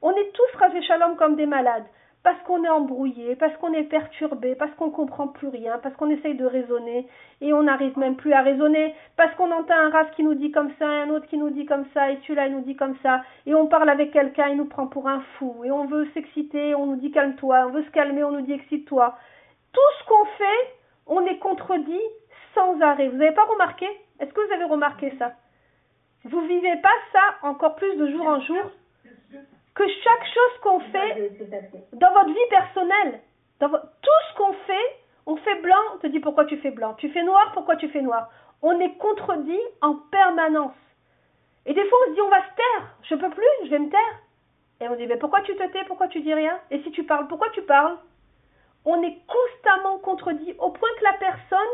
on est tous rasés shalom comme des malades parce qu'on est embrouillé, parce qu'on est perturbé, parce qu'on comprend plus rien, parce qu'on essaye de raisonner et on n'arrive même plus à raisonner, parce qu'on entend un raf qui nous dit comme ça, un autre qui nous dit comme ça, et celui-là il nous dit comme ça, et on parle avec quelqu'un, il nous prend pour un fou, et on veut s'exciter, on nous dit calme-toi, on veut se calmer, on nous dit excite-toi. Tout ce qu'on fait, on est contredit sans arrêt. Vous n'avez pas remarqué? Est-ce que vous avez remarqué ça? Vous vivez pas ça encore plus de jour en jour? Que chaque chose qu'on fait dans votre vie personnelle, dans tout ce qu'on fait, on fait blanc, on te dit pourquoi tu fais blanc. Tu fais noir, pourquoi tu fais noir? On est contredit en permanence. Et des fois, on se dit, on va se taire. Je peux plus, je vais me taire. Et on dit, mais pourquoi tu te tais, pourquoi tu dis rien? Et si tu parles, pourquoi tu parles? On est constamment contredit au point que la personne,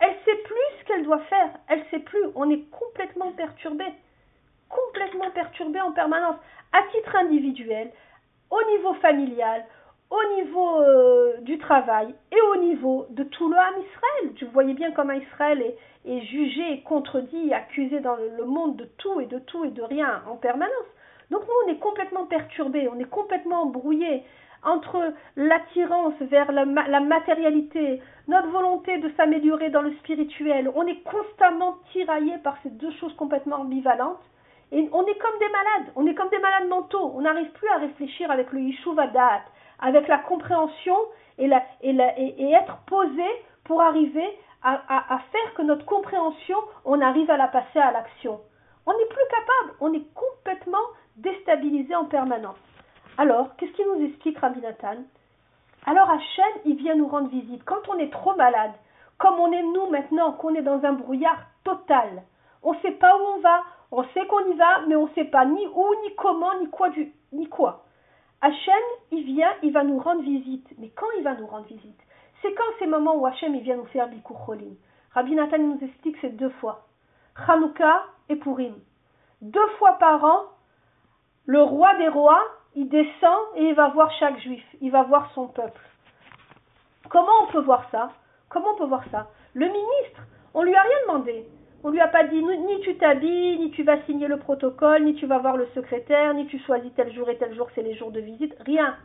elle sait plus ce qu'elle doit faire. Elle sait plus. On est complètement perturbé. Complètement perturbé en permanence à titre individuel, au niveau familial, au niveau euh, du travail et au niveau de tout le âme Israël. Tu voyais bien comment Israël est, jugé, contredit, accusé dans le monde de tout et de tout et de rien en permanence. Donc nous, on est complètement perturbés, on est complètement embrouillés entre l'attirance vers la, matérialité, notre volonté de s'améliorer dans le spirituel. On est constamment tiraillés par ces deux choses complètement ambivalentes. Et on est comme des malades, on est comme des malades mentaux, on n'arrive plus à réfléchir avec le Yishuvadat, avec la compréhension et, être posé pour arriver à, faire que notre compréhension, on arrive à la passer à l'action. On n'est plus capable, on est complètement déstabilisé en permanence. Alors, qu'est-ce qu'il nous explique Rabbi Nathan? Alors Hachem, il vient nous rendre visite. Quand on est trop malade, comme on est nous maintenant, qu'on est dans un brouillard total, on ne sait pas où on va, on sait qu'on y va, mais on ne sait pas ni où, ni comment, ni quoi. Du, ni quoi. Hachem, il vient, il va nous rendre visite. Mais quand il va nous rendre visite? C'est quand ces moments où Hachem, il vient nous faire Bikur Cholim? Rabbi Nathan nous explique c'est deux fois. Hanouka et Purim. Deux fois par an, le roi des rois, il descend et il va voir chaque juif. Il va voir son peuple. Comment on peut voir ça? Comment on peut voir ça? Le ministre, on lui a rien demandé. On lui a pas dit ni tu t'habilles, ni tu vas signer le protocole, ni tu vas voir le secrétaire, ni tu choisis tel jour et tel jour, c'est les jours de visite. Rien.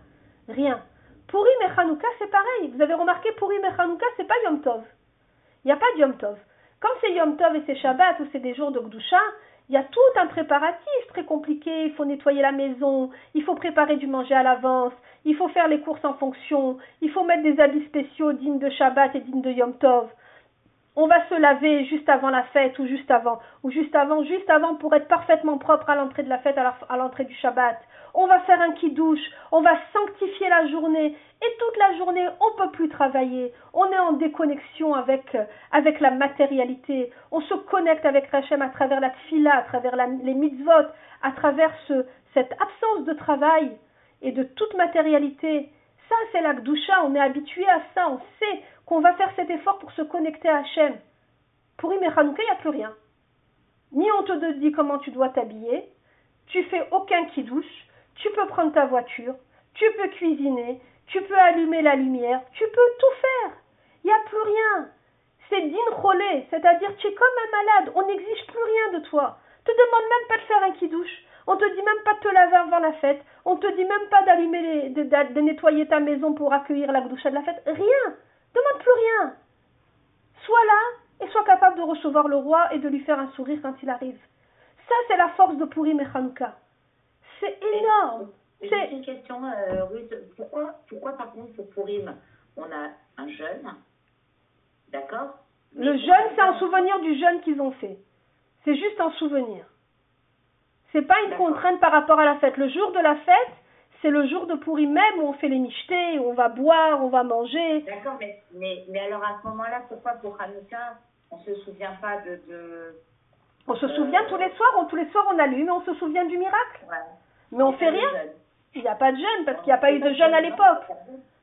Rien. Purim et Hanouka, c'est pareil. Vous avez remarqué, Purim et Hanouka, c'est pas Yom Tov. Il n'y a pas de Yom Tov. Quand c'est Yom Tov et c'est Shabbat ou c'est des jours de Gdusha, il y a tout un préparatif très compliqué. Il faut nettoyer la maison, il faut préparer du manger à l'avance, il faut faire les courses en fonction, il faut mettre des habits spéciaux dignes de Shabbat et dignes de Yom Tov on va se laver juste avant la fête ou juste avant, ou juste avant, juste avant pour être parfaitement propre à l'entrée de la fête, à l'entrée du Shabbat. On va faire un qui-douche, on va sanctifier la journée, et toute la journée, on peut plus travailler. On est en déconnexion avec, avec la matérialité. On se connecte avec Rachem à travers la tfila, à travers les mitzvot, à travers ce, cette absence de travail et de toute matérialité. Ça, c'est la Gdusha, on est habitué à ça, on sait qu'on va faire cet effort pour se connecter à Hachem. Pour Im il n'y a plus rien. Ni on te dit comment tu dois t'habiller, tu fais aucun qui douche, tu peux prendre ta voiture, tu peux cuisiner, tu peux allumer la lumière, tu peux tout faire. Il n'y a plus rien. C'est din relais, c'est-à-dire tu es comme un malade, on n'exige plus rien de toi. Te demande même pas de faire un qui douche, on te dit même pas de te laver avant la fête, on te dit même pas d'allumer de, de, nettoyer ta maison pour accueillir la douche de la fête, rien. Demande plus rien. Sois là et sois capable de recevoir le roi et de lui faire un sourire quand il arrive. Ça, c'est la force de Purim et Hanouka. C'est énorme. C'est une question, euh, Ruth. Pourquoi, pourquoi, par contre, pour Purim, on a un jeûne? D'accord? Le jeûne, c'est un souvenir du jeûne qu'ils ont fait. C'est juste un souvenir. C'est pas une contrainte par rapport à la fête. Le jour de la fête, c'est le jour de Purim même où on fait les michtés, où on va boire, on va manger. D'accord, mais, mais, mais alors à ce moment-là, pourquoi pour Hanouka, on se souvient pas de... de... On se Euh, souvient tous les soirs, on, tous les soirs on allume, on se souvient du miracle. Ouais. Mais on fait rien. Il n'y a pas de jeûne parce qu'il n'y a pas eu de jeûne à l'époque.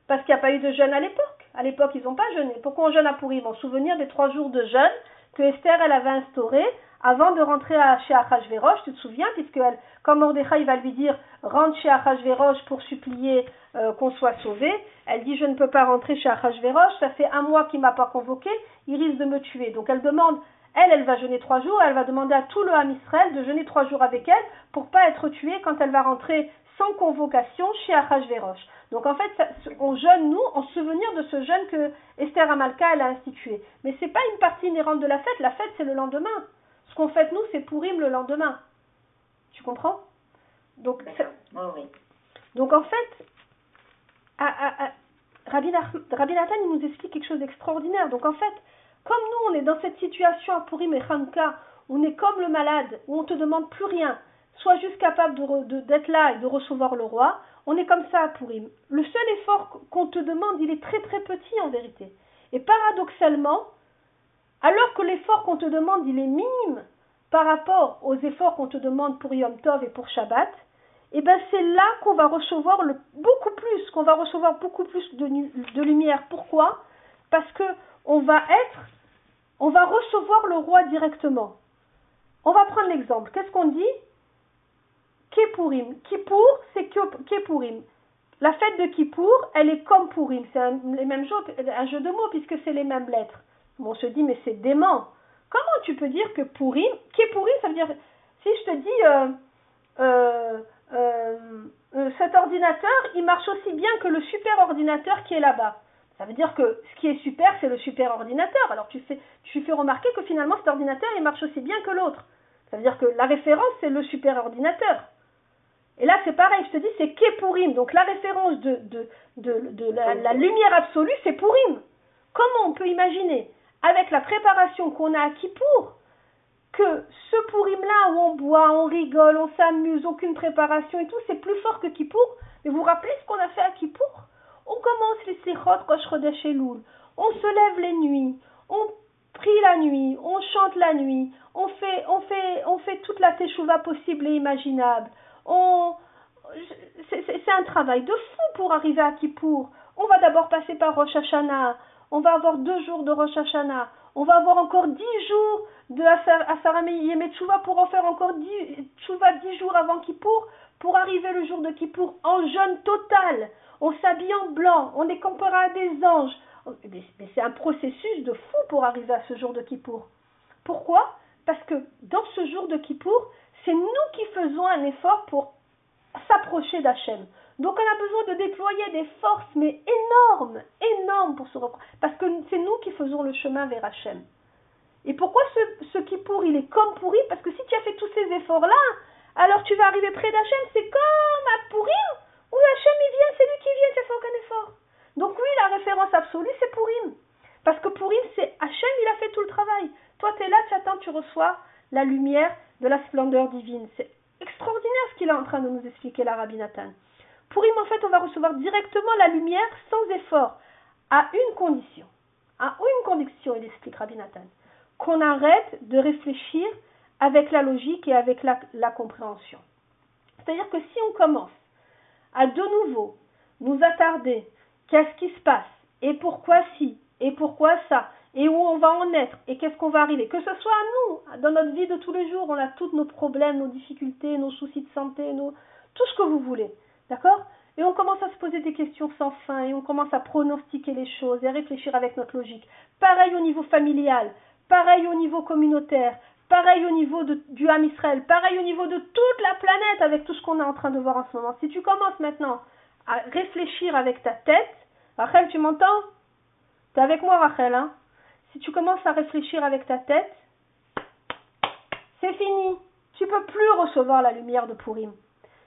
Parce qu'il n'y a pas eu de jeûne à l'époque. À l'époque, ils n'ont pas jeûné. Pourquoi on jeûne à Purim En souvenir des trois jours de jeûne que Esther, elle avait instauré avant de rentrer à, chez Achashverosh. Tu te souviens Puisque elle, comme Mordechai va lui dire rentre chez Achashverosh pour supplier euh, qu'on soit sauvé. Elle dit je ne peux pas rentrer chez Achashverosh. Ça fait un mois qu'il m'a pas convoqué. Il risque de me tuer. Donc elle demande elle, elle va jeûner trois jours, elle va demander à tout le Ham Israël de jeûner trois jours avec elle pour pas être tuée quand elle va rentrer sans convocation chez Achashverosh. Donc en fait, on jeûne nous en souvenir de ce jeûne que Esther Amalka elle a institué. Mais c'est pas une partie inhérente de la fête. La fête c'est le lendemain. Ce qu'on fête nous, c'est Purim le lendemain. Tu comprends? Donc. Oui, en fait, à, à, à- Rabbi, Nathan il nous explique quelque chose d'extraordinaire. Donc en fait, comme nous on est dans cette situation à Purim et Hanouka, on est comme le malade, où on te demande plus rien, sois juste capable de re- de- d'être là et de recevoir le roi, on est comme ça à Purim. Le seul effort qu'on te demande, il est très très petit en vérité. Et paradoxalement, alors que l'effort qu'on te demande, il est minime par rapport aux efforts qu'on te demande pour Yom Tov et pour Shabbat, et ben c'est là qu'on va recevoir beaucoup plus, qu'on va recevoir beaucoup plus de, lumière. Pourquoi? Parce que on va être, on va recevoir le roi directement. On va prendre l'exemple. Qu'est-ce qu'on dit? Kippurim. Kippour, c'est Kippurim. La fête de Kippour, elle est comme Purim. C'est un jeu de mots puisque c'est les mêmes lettres. On se dit, mais c'est dément. Comment tu peux dire que Purim, Kippurim, ça veut dire, si je te dis, euh, euh, euh, cet ordinateur, il marche aussi bien que le super ordinateur qui est là-bas. Ça veut dire que ce qui est super, c'est le super ordinateur. Alors tu fais, tu fais remarquer que finalement cet ordinateur, il marche aussi bien que l'autre. Ça veut dire que la référence, c'est le super ordinateur. Et là, c'est pareil, je te dis, c'est Kepurim. Donc la référence de, la lumière absolue, c'est Purim. Comment on peut imaginer, avec la préparation qu'on a à Kippour, que ce Purim-là où on boit, on rigole, on s'amuse, aucune préparation et tout, c'est plus fort que Kippour. Mais vous vous rappelez ce qu'on a fait à Kippour? On commence les Slichot Rosh Chodesh Elul, on se lève les nuits, on prie la nuit, on chante la nuit, on fait, on fait, on fait toute la teshuva possible et imaginable. On, c'est un travail de fou pour arriver à Kippour. On va d'abord passer par Rosh Hashanah, on va avoir deux jours de Rosh Hashanah, on va avoir encore dix jours de Asara Yem Tshuva pour en faire encore dix, dix jours avant Kippour, pour arriver le jour de Kippour en jeûne total. On s'habille en blanc, on est comparé à des anges. Mais, mais c'est un processus de fou pour arriver à ce jour de Kippour. Pourquoi? Parce que dans ce jour de Kippour, c'est nous qui faisons un effort pour s'approcher d'Hachem. Donc on a besoin de déployer des forces, mais énormes, énormes pour se reprendre. Parce que c'est nous qui faisons le chemin vers Hachem. Et pourquoi ce, ce Kippour, il est comme pourri? Parce que si tu as fait tous ces efforts-là, alors tu vas arriver près d'Hachem, c'est comme à Purim, où Hachem il vient, c'est lui qui vient, tu n'as fait aucun effort. Donc oui, la référence absolue, c'est Purim. Parce que Purim, c'est Hachem, il a fait tout le travail. Toi, tu es là, tu attends, tu reçois la lumière de la splendeur divine. C'est extraordinaire ce qu'il est en train de nous expliquer, la Rabbi Nathan. Purim, en fait, on va recevoir directement la lumière sans effort, à une condition. À une condition, il explique Rabbi Nathan. Qu'on arrête de réfléchir avec la logique et avec la, compréhension. C'est-à-dire que si on commence à de nouveau nous attarder qu'est-ce qui se passe et pourquoi si et pourquoi ça et où on va en être et qu'est-ce qu'on va arriver, que ce soit à nous, dans notre vie de tous les jours, on a tous nos problèmes, nos difficultés, nos soucis de santé, tout ce que vous voulez, d'accord? Et on commence à se poser des questions sans fin et on commence à pronostiquer les choses et à réfléchir avec notre logique. Pareil au niveau familial, pareil au niveau communautaire, pareil au niveau du Ham Israël, pareil au niveau de toute la planète avec tout ce qu'on est en train de voir en ce moment. Si tu commences maintenant à réfléchir avec ta tête, Rachel, tu m'entends? T'es avec moi, Rachel, hein? Si tu commences à réfléchir avec ta tête, c'est fini. Tu peux plus recevoir la lumière de Purim.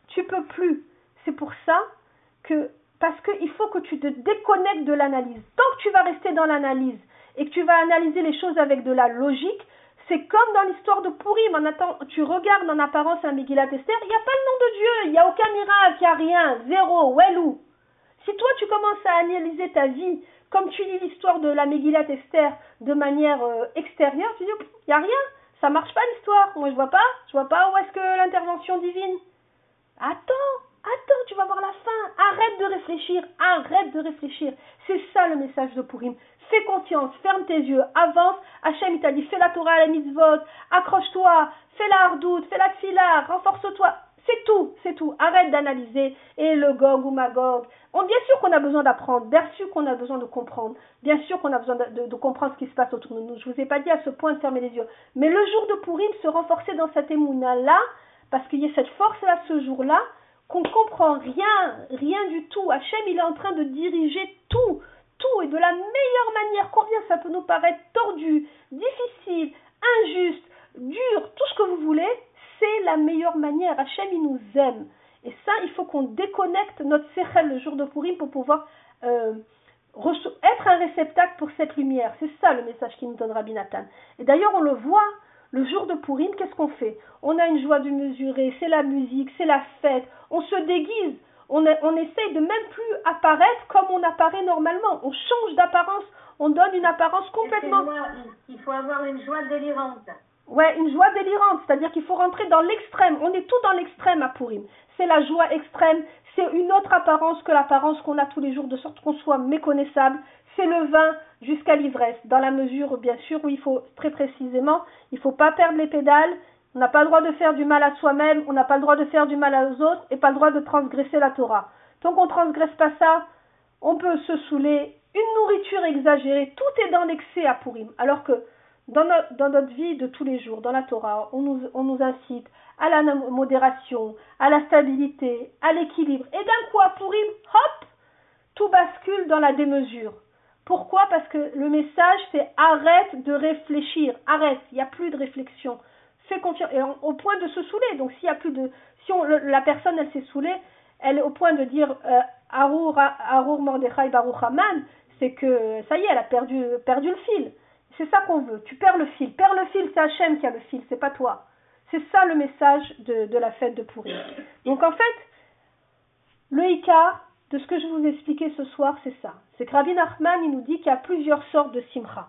Tu peux plus. C'est pour ça que, parce qu'il faut que tu te déconnectes de l'analyse. Tant que tu vas rester dans l'analyse et que tu vas analyser les choses avec de la logique, C'est comme dans l'histoire de attend, tu regardes en apparence un Megillat Esther, il n'y a pas le nom de Dieu, il n'y a aucun miracle, il n'y a rien, zéro, welou. Si toi tu commences à analyser ta vie comme tu lis l'histoire de la Megillat Esther de manière euh, extérieure, tu dis, il n'y a rien, ça marche pas l'histoire. Moi je vois pas, je vois pas où est-ce que l'intervention divine. Attends, attends, tu vas voir la fin. Arrête de réfléchir, arrête de réfléchir. C'est ça le message de Purim. Fais confiance, ferme tes yeux, avance. Hachem, il t'a dit, fais la Torah, la mitzvot, accroche-toi, fais la hardoute, fais la tfila, renforce-toi. C'est tout, c'est tout. Arrête d'analyser. Et le Gog ou Magog. On, bien sûr qu'on a besoin d'apprendre, bien sûr qu'on a besoin de comprendre, bien sûr qu'on a besoin de, comprendre ce qui se passe autour de nous. Je ne vous ai pas dit à ce point de fermer les yeux. Mais le jour de Purim, se renforcer dans cette émouna-là, parce qu'il y a cette force-là ce jour-là, qu'on ne comprend rien, rien du tout. Hachem, il est en train de diriger tout tout et de la meilleure manière, combien ça peut nous paraître tordu, difficile, injuste, dur, tout ce que vous voulez, c'est la meilleure manière. Hachem, il nous aime. Et ça, il faut qu'on déconnecte notre sechel le jour de Purim pour pouvoir euh, être un réceptacle pour cette lumière. C'est ça le message qu'il nous donne Rabbi Nathan. Et d'ailleurs, on le voit, le jour de Purim, qu'est-ce qu'on fait? On a une joie de mesurer, c'est la musique, c'est la fête, on se déguise on, on essaye de même plus apparaître comme on apparaît normalement. On change d'apparence, on donne une apparence complètement. il faut avoir une joie délirante. Ouais, une joie délirante, c'est-à-dire qu'il faut rentrer dans l'extrême. On est tout dans l'extrême à Pourim. C'est la joie extrême, c'est une autre apparence que l'apparence qu'on a tous les jours, de sorte qu'on soit méconnaissable. C'est le vin jusqu'à l'ivresse, dans la mesure, bien sûr, où il faut très précisément, il ne faut pas perdre les pédales, on n'a pas le droit de faire du mal à soi-même, on n'a pas le droit de faire du mal aux autres et pas le droit de transgresser la Torah. Tant qu'on ne transgresse pas ça, on peut se saouler. Une nourriture exagérée, tout est dans l'excès à Purim. Alors que dans, notre vie de tous les jours, dans la Torah, on nous, on nous incite à la modération, à la stabilité, à l'équilibre. Et d'un coup, à Purim, hop, tout bascule dans la démesure. Pourquoi? Parce que le message, c'est arrête de réfléchir, arrête, il n'y a plus de réflexion fait confiance et au point de se saouler. Donc s'il y a plus de si on, la personne elle s'est saoulée, elle est au point de dire euh, Arur Arur Mordechai Baruch Haman, c'est que ça y est, elle a perdu perdu le fil. C'est ça qu'on veut. Tu perds le fil. Perds le fil, c'est Hachem qui a le fil, c'est pas toi. C'est ça le message de, de la fête de Pourri. Donc en fait, le Ika de ce que je vous ai ce soir, c'est ça. C'est que Rabbi Nachman, il nous dit qu'il y a plusieurs sortes de simcha.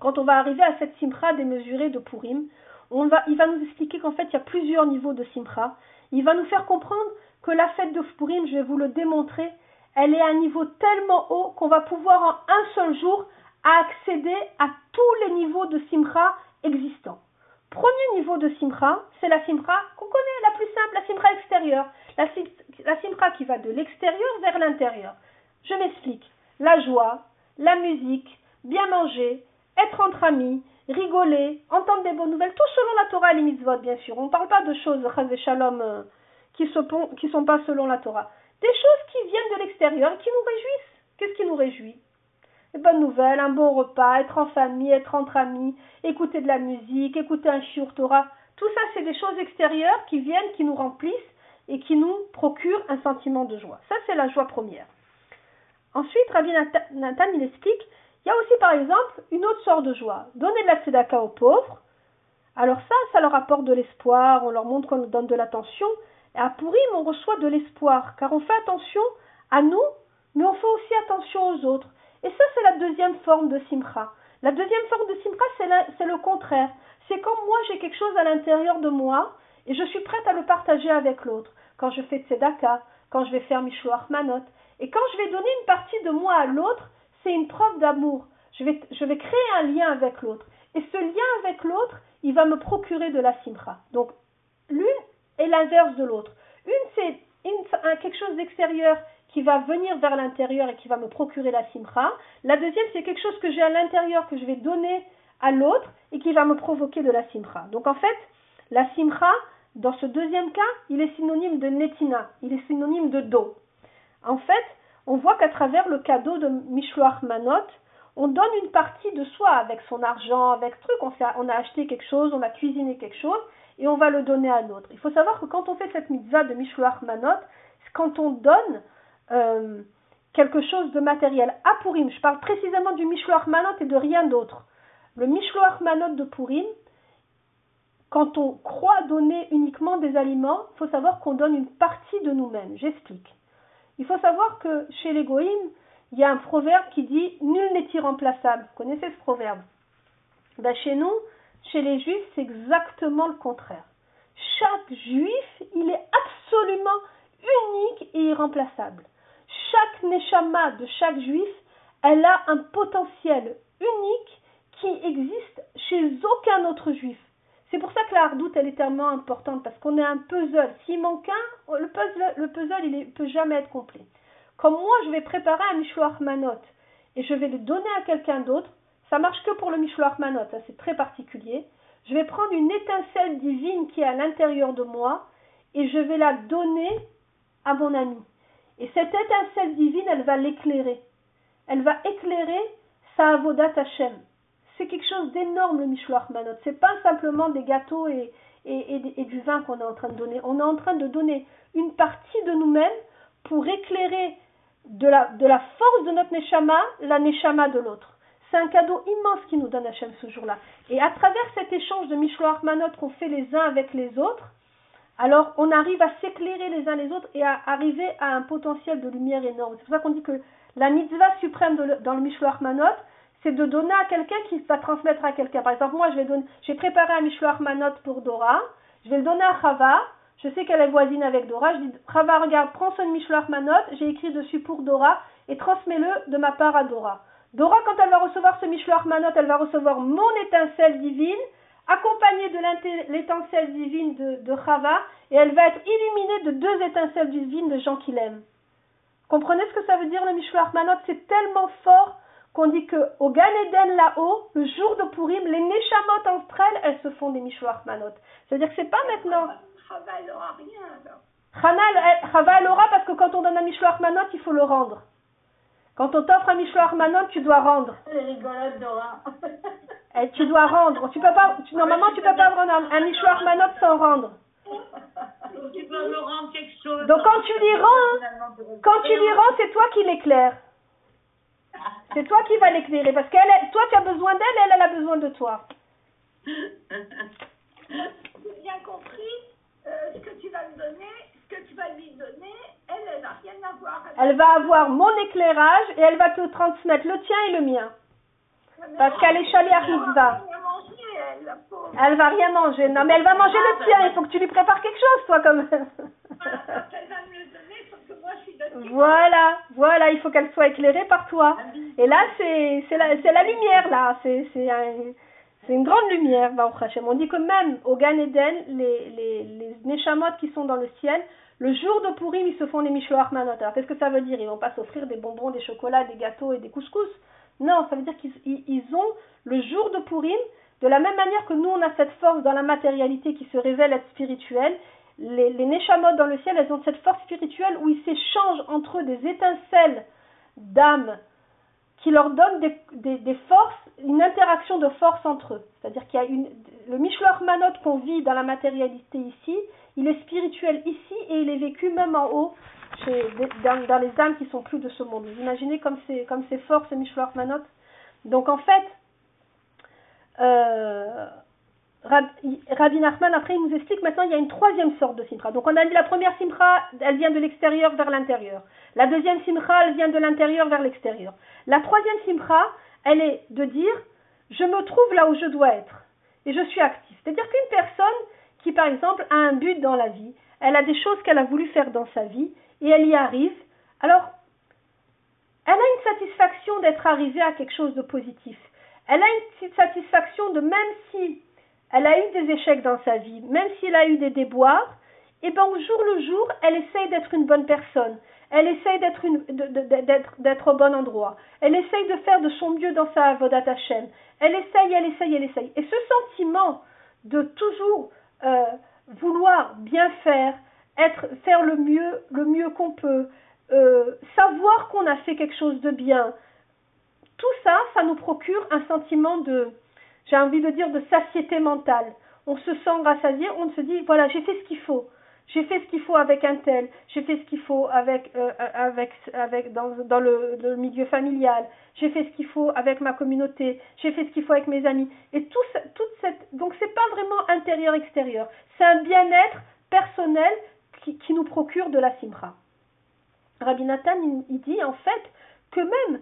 Quand on va arriver à cette simcha démesurée de Purim, va, il va nous expliquer qu'en fait, il y a plusieurs niveaux de Simcha. Il va nous faire comprendre que la fête de Purim, je vais vous le démontrer, elle est à un niveau tellement haut qu'on va pouvoir en un seul jour accéder à tous les niveaux de Simcha existants. Premier niveau de Simcha, c'est la Simcha qu'on connaît, la plus simple, la Simcha extérieure. La, la qui va de l'extérieur vers l'intérieur. Je m'explique. La joie, la musique, bien manger, être entre amis, rigoler, entendre des bonnes nouvelles, tout selon la Torah et les mitzvot, bien sûr. On ne parle pas de choses, shalom, euh, qui ne sont pas selon la Torah. Des choses qui viennent de l'extérieur et qui nous réjouissent. Qu'est-ce qui nous réjouit? Des bonnes nouvelles, un bon repas, être en famille, être entre amis, écouter de la musique, écouter un shiur Torah. Tout ça, c'est des choses extérieures qui viennent, qui nous remplissent et qui nous procurent un sentiment de joie. Ça, c'est la joie première. Ensuite, Rabbi Nathan, il explique il y a aussi, par exemple, une autre sorte de joie. Donner de la tzedaka aux pauvres. Alors ça, ça leur apporte de l'espoir, on leur montre qu'on donne de l'attention. Et à Purim, on reçoit de l'espoir, car on fait attention à nous, mais on fait aussi attention aux autres. Et ça, c'est la deuxième forme de simcha. La deuxième forme de simcha, c'est le contraire. C'est quand moi, j'ai quelque chose à l'intérieur de moi, et je suis prête à le partager avec l'autre. Quand je fais tzedaka, quand je vais faire Mishloach Manot, et quand je vais donner une partie de moi à l'autre, c'est une preuve d'amour. Je vais, je vais créer un lien avec l'autre. Et ce lien avec l'autre, il va me procurer de la simra. Donc, l'une est l'inverse de l'autre. Une, c'est quelque chose d'extérieur qui va venir vers l'intérieur et qui va me procurer la simra. La deuxième, c'est quelque chose que j'ai à l'intérieur que je vais donner à l'autre et qui va me provoquer de la simra. Donc, en fait, la simra, dans ce deuxième cas, il est synonyme de netina, il est synonyme de dos. En fait, on voit qu'à travers le cadeau de Mishloach Manot, on donne une partie de soi avec son argent, avec truc, on, on, a acheté quelque chose, on a cuisiné quelque chose, et on va le donner à l'autre. Il faut savoir que quand on fait cette mitzvah de Mishloach Manot, quand on donne euh, quelque chose de matériel à Purim, je parle précisément du Mishloach Manot et de rien d'autre. Le Mishloach Manot de Purim, quand on croit donner uniquement des aliments, il faut savoir qu'on donne une partie de nous-mêmes. J'explique. Il faut savoir que chez les goïms, il y a un proverbe qui dit Nul n'est irremplaçable. Vous connaissez ce proverbe? Ben, Chez nous, chez les juifs, c'est exactement le contraire. Chaque juif, il est absolument unique et irremplaçable. Chaque neshama de chaque juif, elle a un potentiel unique qui existe chez aucun autre juif. C'est pour ça que la hardoute, elle est tellement importante, parce qu'on est un puzzle. S'il manque un, le puzzle, le puzzle il ne peut jamais être complet. Comme moi, je vais préparer un Mishloach Manot et je vais le donner à quelqu'un d'autre, ça marche que pour le Mishloach Manot, ça c'est très particulier. Je vais prendre une étincelle divine qui est à l'intérieur de moi et je vais la donner à mon ami. Et cette étincelle divine, elle va l'éclairer. Elle va éclairer sa avodat Hashem. C'est quelque chose d'énorme le Mishloach Manot. C'est pas simplement des gâteaux et, et, et du vin qu'on est en train de donner. On est en train de donner une partie de nous-mêmes pour éclairer de la, de la force de notre Neshama, la Neshama de l'autre. C'est un cadeau immense qui nous donne Hachem ce jour-là. Et à travers cet échange de Mishloach Manot qu'on fait les uns avec les autres, alors on arrive à s'éclairer les uns les autres et à arriver à un potentiel de lumière énorme. C'est pour ça qu'on dit que la mitzvah suprême dans le Mishloach Manot, c'est de donner à quelqu'un qui va transmettre à quelqu'un. Par exemple, moi, je vais donner, j'ai préparé un Mishloach pour Dora, je vais le donner à Chava, je sais qu'elle est voisine avec Dora. Je dis, Chava, regarde, prends son Mishloach Manot, j'ai écrit dessus pour Dora, et transmets-le de ma part à Dora. Dora, quand elle va recevoir ce Mishloach Manot, elle va recevoir mon étincelle divine, accompagnée de l'étincelle divine de, de Chava, et elle va être illuminée de deux étincelles divines de gens qui l'aiment. Comprenez ce que ça veut dire le Mishloach Manot? C'est tellement fort qu'on dit que au Gan Eden là-haut, le jour de Purim, les Neshamot entre elles, elles se font des Mishloach Manot. C'est-à-dire que c'est pas maintenant. Chava, elle aura rien alors. Chava, elle aura parce que quand on donne un Mishloach Manot, il faut le rendre. Quand on t'offre un Mishloach Manot, tu dois rendre. C'est rigolote, Dora. Et Eh, tu dois rendre. Tu peux pas, tu- normalement, tu peux pas rendre un, un Mishloach Manot sans rendre. Donc quand tu lui rends, quand tu lui rends, c'est toi qui l'éclaires. C'est toi qui vas l'éclairer parce que toi, tu as besoin d'elle, elle, elle a besoin de toi. J'ai bien compris euh, ce que tu vas me donner, ce que tu vas lui donner, elle, elle n'a rien à voir. Elle va avoir mon éclairage et elle va te transmettre le tien et le mien. Parce qu'elle est chalée à Elle Rizva. va rien manger, elle, va rien manger. Non, mais elle va manger le tien. Il faut que tu lui prépares quelque chose, toi, comme. Voilà, quand elle va me le donner, sauf que moi, je suis de voilà, voilà. Il faut qu'elle soit éclairée par toi. Et là, c'est la, la lumière, là. C'est un- une grande lumière. On dit que même au Gan Eden, les, les, les Neshamot qui sont dans le ciel, le jour de Purim, ils se font des Mishloach Manot. Alors, qu'est-ce que ça veut dire? Ils vont pas s'offrir des bonbons, des chocolats, des gâteaux et des couscous. Non, ça veut dire qu'ils ils- ils ont le jour de Purim, de la même manière que nous, on a cette force dans la matérialité qui se révèle être spirituelle, les, Neshamot dans le ciel, elles ont cette force spirituelle où ils s'échangent entre eux des étincelles d'âme qui leur donnent des forces, une interaction de force entre eux. C'est-à-dire qu'il y a une, le Mishloach Manot qu'on vit dans la matérialité ici, il est spirituel ici et il est vécu même en haut dans, les âmes qui sont plus de ce monde. Vous imaginez comme c'est comme c'est fort ce Mishloach Manot Donc en fait, euh, Rab- Rabbi Nachman, après, il nous explique maintenant, il y a une troisième sorte de simcha. Donc, on a dit la première simcha, elle vient de l'extérieur vers l'intérieur. La deuxième simcha, elle vient de l'intérieur vers l'extérieur. La troisième simcha, elle est de dire, je me trouve là où je dois être. Et je suis actif. C'est-à-dire qu'une personne qui, par exemple, a un but dans la vie, elle a des choses qu'elle a voulu faire dans sa vie, et elle y arrive, alors, elle a une satisfaction d'être arrivée à quelque chose de positif. Elle a une satisfaction de même si elle a eu des échecs dans sa vie, même si elle a eu des déboires, et bien au jour le jour, elle essaye d'être une bonne personne. Elle essaye d'être une- d'être d'être au bon endroit. Elle essaye de faire de son mieux dans sa Avodat Hashem. Elle essaye, elle essaye, elle essaye. Et ce sentiment de toujours euh, vouloir bien faire, être, faire le mieux, le mieux qu'on peut, euh, savoir qu'on a fait quelque chose de bien, tout ça, ça nous procure un sentiment de, j'ai envie de dire, de satiété mentale. On se sent rassasié, on se dit, voilà, j'ai fait ce qu'il faut. j'ai fait ce qu'il faut avec un tel, j'ai fait ce qu'il faut avec, euh, avec, avec dans, dans le, milieu familial, j'ai fait ce qu'il faut avec ma communauté, j'ai fait ce qu'il faut avec mes amis. Et tout, toute cette, donc c'est pas vraiment intérieur-extérieur, c'est un bien-être personnel qui, nous procure de la simra. Rabbi Nathan, il, dit en fait que même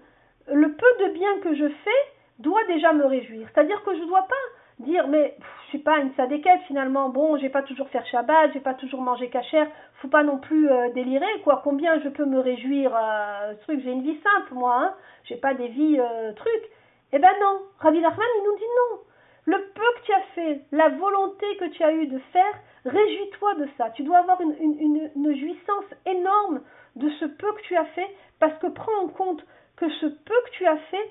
le peu de bien que je fais doit déjà me réjouir. C'est-à-dire que je ne dois pas dire mais je suis pas une sadéquette finalement. Bon j'ai pas toujours faire Shabbat j'ai pas toujours mangé cachère faut pas non plus euh, délirer quoi. Combien je peux me réjouir euh, truc? J'ai une vie simple moi hein. J'ai pas des vies euh, trucs. Eh ben non. Rabbi Nachman il nous dit non le peu que tu as fait la volonté que tu as eu de faire réjouis-toi de ça tu dois avoir une, jouissance énorme de ce peu que tu as fait parce que prends en compte que ce peu que tu as fait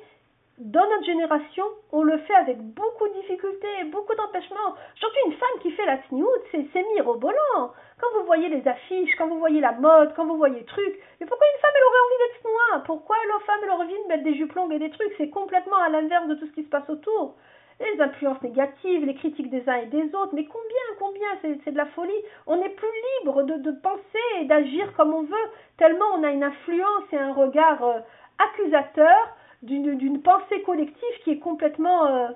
dans notre génération, on le fait avec beaucoup de difficultés, beaucoup d'empêchements. Surtout une femme qui fait la tsniout, c'est mirobolant. Quand vous voyez les affiches, quand vous voyez la mode, quand vous voyez le truc, mais pourquoi une femme elle aurait envie d'être noire Pourquoi une femme elle aurait envie de mettre des jupes longues et des trucs? C'est complètement à l'inverse de tout ce qui se passe autour. Les influences négatives, les critiques des uns et des autres, mais combien, combien, c'est de la folie. On est plus libre de, de penser et d'agir comme on veut, tellement on a une influence et un regard euh, accusateur d'une pensée collective qui est complètement euh,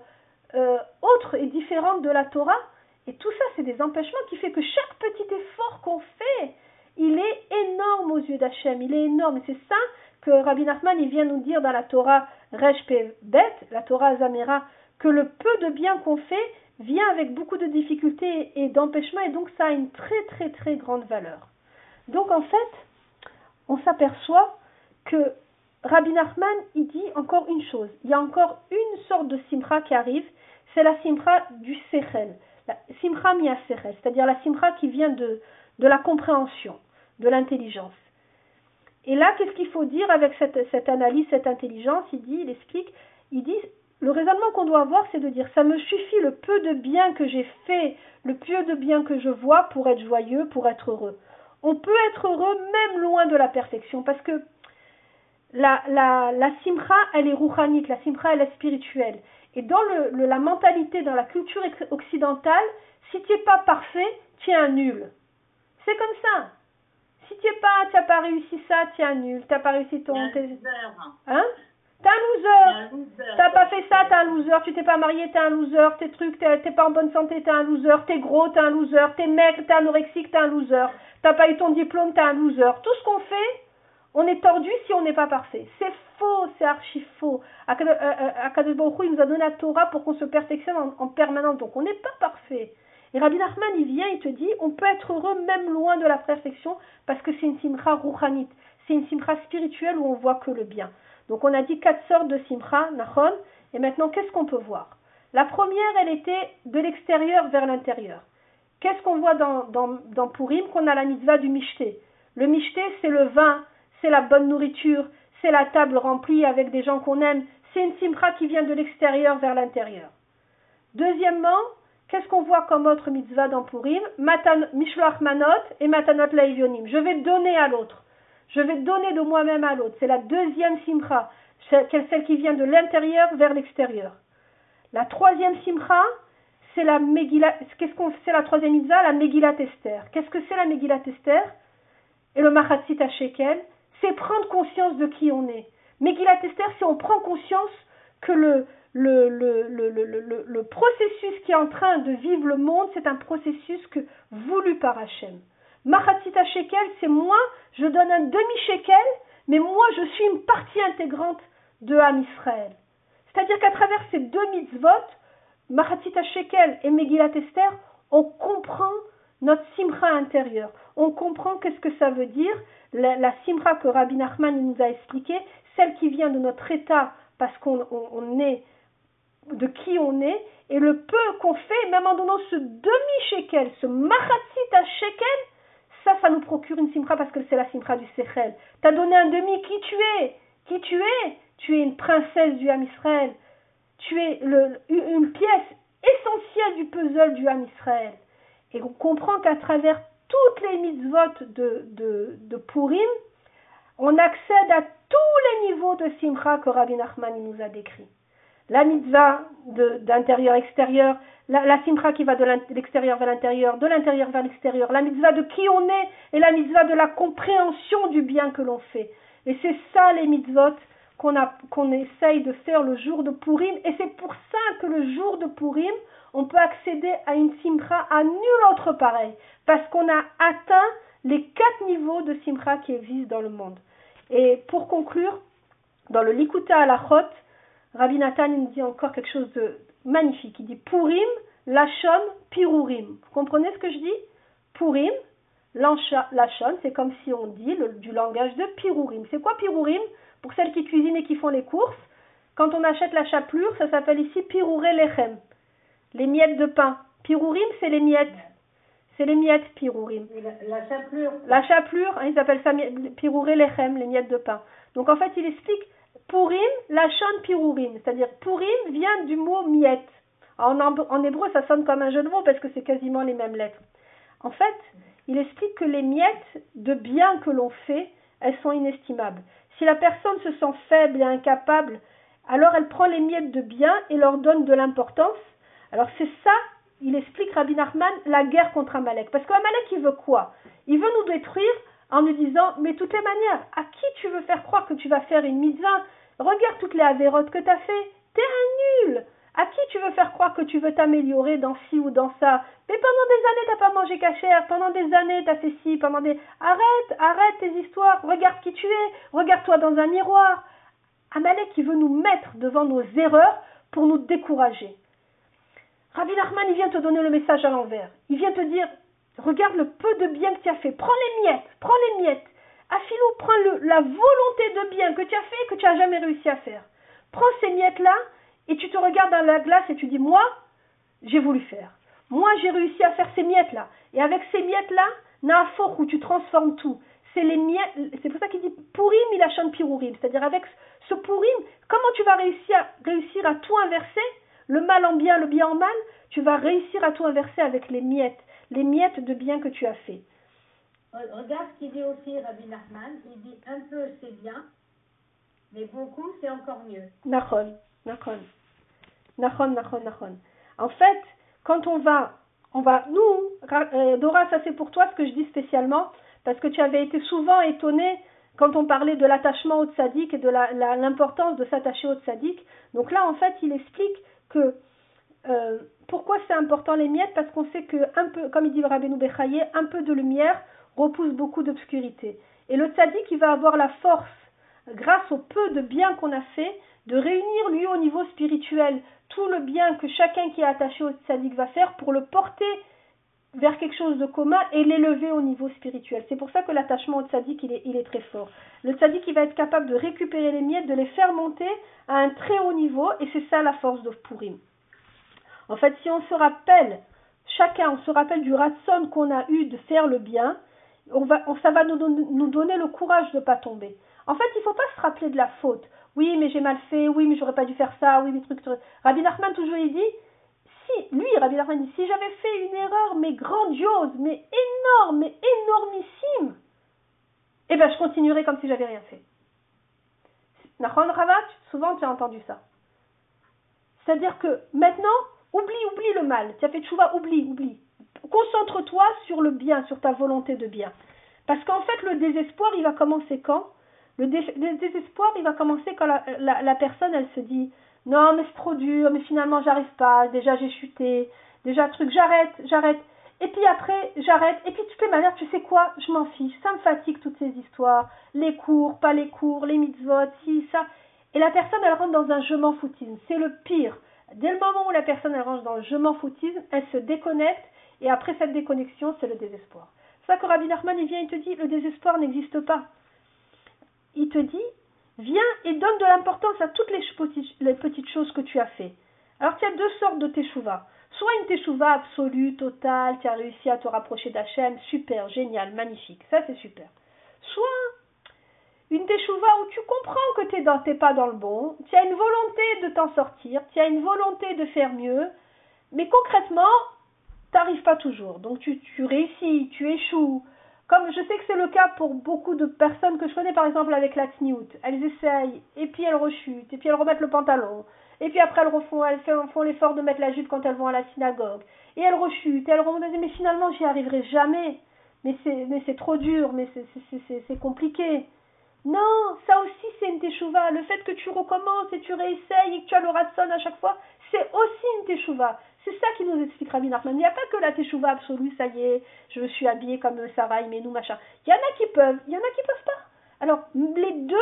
euh, autre et différente de la Torah. Et tout ça, c'est des empêchements qui fait que chaque petit effort qu'on fait, il est énorme aux yeux d'Hachem, il est énorme. Et c'est ça que Rabbi Nachman il vient nous dire dans la Torah Resh Bet, la Torah Zamera, que le peu de bien qu'on fait vient avec beaucoup de difficultés et d'empêchements, et donc ça a une très très très grande valeur. Donc en fait, on s'aperçoit que Rabbi Nachman, il dit encore une chose. Il y a encore une sorte de simcha qui arrive, c'est la simcha du sechel, la simcha mia c'est-à-dire la simcha qui vient de, de la compréhension, de l'intelligence. Et là, qu'est-ce qu'il faut dire avec cette, cette, analyse, cette intelligence? Il dit, il explique, il dit, le raisonnement qu'on doit avoir, c'est de dire, ça me suffit le peu de bien que j'ai fait, le peu de bien que je vois pour être joyeux, pour être heureux. On peut être heureux même loin de la perfection, parce que la, la, la simcha, elle est rouhanite, la simcha, elle est spirituelle. Et dans le, la mentalité, dans la culture occidentale, si tu n'es pas parfait, tu es un nul. C'est comme ça. Si tu n'es pas, tu n'as pas réussi ça, tu es un nul. Tu n'as pas réussi ton. Hein? T'es un loser. T'as pas fait ça, t'es un Tu t'es pas marié, t'es un loser. Tes trucs, t'es pas en bonne santé, t'es un loser. T'es gros, t'es un loser. T'es maigre, t'es anorexique, t'es un loser. T'as pas eu ton diplôme, t'es un loser. Tout ce qu'on fait, on est tordu si on n'est pas parfait. C'est faux, c'est archi faux. Akadosh euh, euh, il nous a donné la Torah pour qu'on se perfectionne en, permanence. Donc on n'est pas parfait. Et Rabbi Nachman, il vient, il te dit, on peut être heureux même loin de la perfection parce que c'est une simcha rouhanite. C'est une simcha spirituelle où on voit que le bien. Donc on a dit quatre sortes de simcha, nachon. Et maintenant, qu'est-ce qu'on peut voir? La première, elle était de l'extérieur vers l'intérieur. Qu'est-ce qu'on voit dans, Purim? Qu'on a la mitzvah du michté. Le michté, c'est le vin c'est la bonne nourriture, c'est la table remplie avec des gens qu'on aime, c'est une simcha qui vient de l'extérieur vers l'intérieur. Deuxièmement, qu'est-ce qu'on voit comme autre mitzvah dans Purim? Matan, Mishloach Manot et Matanot Laivionim. Je vais donner à l'autre. Je vais donner de moi-même à l'autre. C'est la deuxième simcha, celle qui vient de l'intérieur vers l'extérieur. La troisième simcha, c'est la Megillah, qu'est-ce qu'on, c'est la troisième la Esther. Qu'est-ce que c'est la Megillat Esther? Et le Machatzit Shekel, c'est prendre conscience de qui on est. Qu'il Esther, si on prend conscience que le, le, le, le, le, processus qui est en train de vivre le monde, c'est un processus que, voulu par Hachem. Machatzita shekel, c'est moi, je donne un demi-shekel, mais moi je suis une partie intégrante de Ham Israël. C'est-à-dire qu'à travers ces deux mitzvot, Machatzita shekel et Megillat Esther, on comprend notre simcha intérieur. On comprend qu'est-ce que ça veut dire, la, simra que Rabbi Nachman nous a expliqué, celle qui vient de notre état parce qu'on est de qui on est, et le peu qu'on fait, même en donnant ce demi-shekel, ce machatzit à shekel, ça, ça nous procure une simra parce que c'est la simra du sechel. T'as donné un demi, qui tu es? Qui tu es? Tu es une princesse du Ham Israël. Tu es une pièce essentielle du puzzle du Ham Israël. Et on comprend qu'à travers toutes les mitzvot de, Purim, on accède à tous les niveaux de Simcha que Rabbi Nachman nous a décrits. la mitzvah d'intérieur-extérieur, la, la qui va de l'extérieur vers l'intérieur, de l'intérieur vers l'extérieur, la mitzvah de qui on est et la mitzvah de la compréhension du bien que l'on fait. Et c'est ça les mitzvot qu'on qu'on essaye de faire le jour de Purim. Et c'est pour ça que le jour de Purim, on peut accéder à une simcha à nul autre pareil. Parce qu'on a atteint les quatre niveaux de simcha qui existent dans le monde. Et pour conclure, dans le Likuta Alachot, Rabbi Nathan nous dit encore quelque chose de magnifique. Il dit Purim, Lachon, Pirurim. Vous comprenez ce que je dis? Purim, Lachon, c'est comme si on dit du langage de Pirurim. C'est quoi Pirurim Pour celles qui cuisinent et qui font les courses, quand on achète la chapelure, ça s'appelle ici Piruré Lechem. Les miettes de pain. Pirurim, c'est les miettes. C'est les miettes Pirurim. La, la, chapelure. La chapelure, hein, ils appellent ça Piruré Lechem, les miettes de pain. Donc en fait, il explique Purim, Lachon Pirurim. C'est-à-dire Purim vient du mot miette. En, en, hébreu, ça sonne comme un jeu de mots parce que c'est quasiment les mêmes lettres. En fait, il explique que les miettes de bien que l'on fait, elles sont inestimables. Si la personne se sent faible et incapable, alors elle prend les miettes de bien et leur donne de l'importance. Alors c'est ça, il explique Rabbi Nachman, la guerre contre Amalek. Parce qu'Amalek, il veut quoi? Il veut nous détruire en nous disant, mais toutes les manières, à qui tu veux faire croire que tu vas faire une mitzvah? Regarde toutes les avérotes que tu as fait. T'es un nul. À qui tu veux faire croire que tu veux t'améliorer dans ci ou dans ça Mais pendant des années, t'as pas mangé cachère. Pendant des années, t'as fait ci. Pendant des... Arrête, arrête tes histoires. Regarde qui tu es. Regarde-toi dans un miroir. Amalek qui veut nous mettre devant nos erreurs pour nous décourager. Rabbi Nachman, il vient te donner le message à l'envers. Il vient te dire, regarde le peu de bien que tu as fait. Prends les miettes. Prends les miettes. Afilou, prends le, la volonté de bien que tu as fait et que tu n'as jamais réussi à faire. Prends ces miettes-là et tu te regardes dans la glace et tu dis, moi, j'ai voulu faire. Moi, j'ai réussi à faire ces miettes-là. Et avec ces miettes-là, Naafok, où tu transformes tout. C'est les miettes, c'est pour ça qu'il dit Pourim, il achante Pirourim. C'est-à-dire avec ce Pourim, comment tu vas réussir, réussir à tout inverser? Le mal en bien, le bien en mal Tu vas réussir à tout inverser avec les miettes. Les miettes de bien que tu as fait. Regarde ce qu'il dit aussi Rabbi Nachman. Il dit un peu c'est bien, mais beaucoup c'est encore mieux. Nachon, nachon. Nachon, nachon, nachon. En fait, quand on va, on va, nous, euh, Dora, ça c'est pour toi ce que je dis spécialement, parce que tu avais été souvent étonnée quand on parlait de l'attachement au tzaddik et de l'importance de s'attacher au tzaddik. Donc là, en fait, il explique que euh, pourquoi c'est important les miettes Parce qu'on sait que, un peu, comme il dit Rabbeinu Bechaye, un peu de lumière repousse beaucoup d'obscurité. Et le tzaddik, il va avoir la force, grâce au peu de bien qu'on a fait, de réunir lui au niveau spirituel tout le bien que chacun qui est attaché au tzaddik va faire pour le porter vers quelque chose de commun et l'élever au niveau spirituel. C'est pour ça que l'attachement au tzaddik, il est, très fort. Le tzaddik, il va être capable de récupérer les miettes, de les faire monter à un très haut niveau, et c'est ça la force de Purim. En fait, si on se rappelle, chacun, on se rappelle du ratson qu'on a eu de faire le bien, on va, ça va nous, nous, donner le courage de ne pas tomber. En fait, il ne faut pas se rappeler de la faute. Oui, mais j'ai mal fait, oui, mais j'aurais pas dû faire ça, oui, mais trucs. Rabbi Nachman, toujours, il dit si, lui, Rabbi Nachman dit si j'avais fait une erreur, mais grandiose, mais énorme, mais énormissime, eh bien, je continuerai comme si j'avais rien fait. Nachon Ravat, souvent tu as entendu ça. C'est-à-dire que maintenant, oublie, oublie le mal. Tu as fait chouva, oublie, oublie. Concentre-toi sur le bien, sur ta volonté de bien. Parce qu'en fait, le désespoir, il va commencer quand? Le, désespoir, il va commencer quand la, personne, elle se dit Non, mais c'est trop dur, mais finalement, j'arrive pas, déjà j'ai chuté, déjà truc, j'arrête, j'arrête. Et puis après, j'arrête. Et puis toutes les tu sais quoi? Je m'en fiche. Ça me fatigue toutes ces histoires. Les cours, pas les cours, les mitzvot, ci, ça. Et la personne, elle rentre dans un je m'en foutisme. C'est le pire. Dès le moment où la personne, elle rentre dans le je m'en foutisme, elle se déconnecte et après cette déconnexion, c'est le désespoir. C'est ça que Rabbi Nachman, il vient, il te dit, le désespoir n'existe pas. Il te dit, viens et donne de l'importance à toutes les, petites choses que tu as fait. Alors, il y a deux sortes de teshuva. Soit une teshuva absolue, totale, tu as réussi à te rapprocher d'Hachem, super, génial, magnifique, ça c'est super. Soit une teshuva où tu comprends que tu n'es pas dans le bon, tu as une volonté de t'en sortir, tu as une volonté de faire mieux, mais concrètement, t'arrives pas toujours. Donc tu, tu réussis, tu échoues. Comme je sais que c'est le cas pour beaucoup de personnes que je connais, par exemple avec la Tniout. Elles essayent, et puis elles rechutent, et puis elles remettent le pantalon, Et puis après, elles refont, elles font, l'effort de mettre la jupe quand elles vont à la synagogue. Et elles rechutent, elles remontent, mais finalement, j'y arriverai jamais. Mais c'est, trop dur, mais c'est compliqué. Non, ça aussi c'est une teshuva. Le fait que tu recommences et tu réessayes et que tu as le ratson à chaque fois, c'est aussi une teshuva. C'est ça qui nous explique Rabbi Nachman. Il n'y a pas que la teshuva absolue, ça y est, je me suis habillée comme Sarah, mais nous, machin. Il y en a qui peuvent, il y en a qui peuvent pas. Alors, les deux,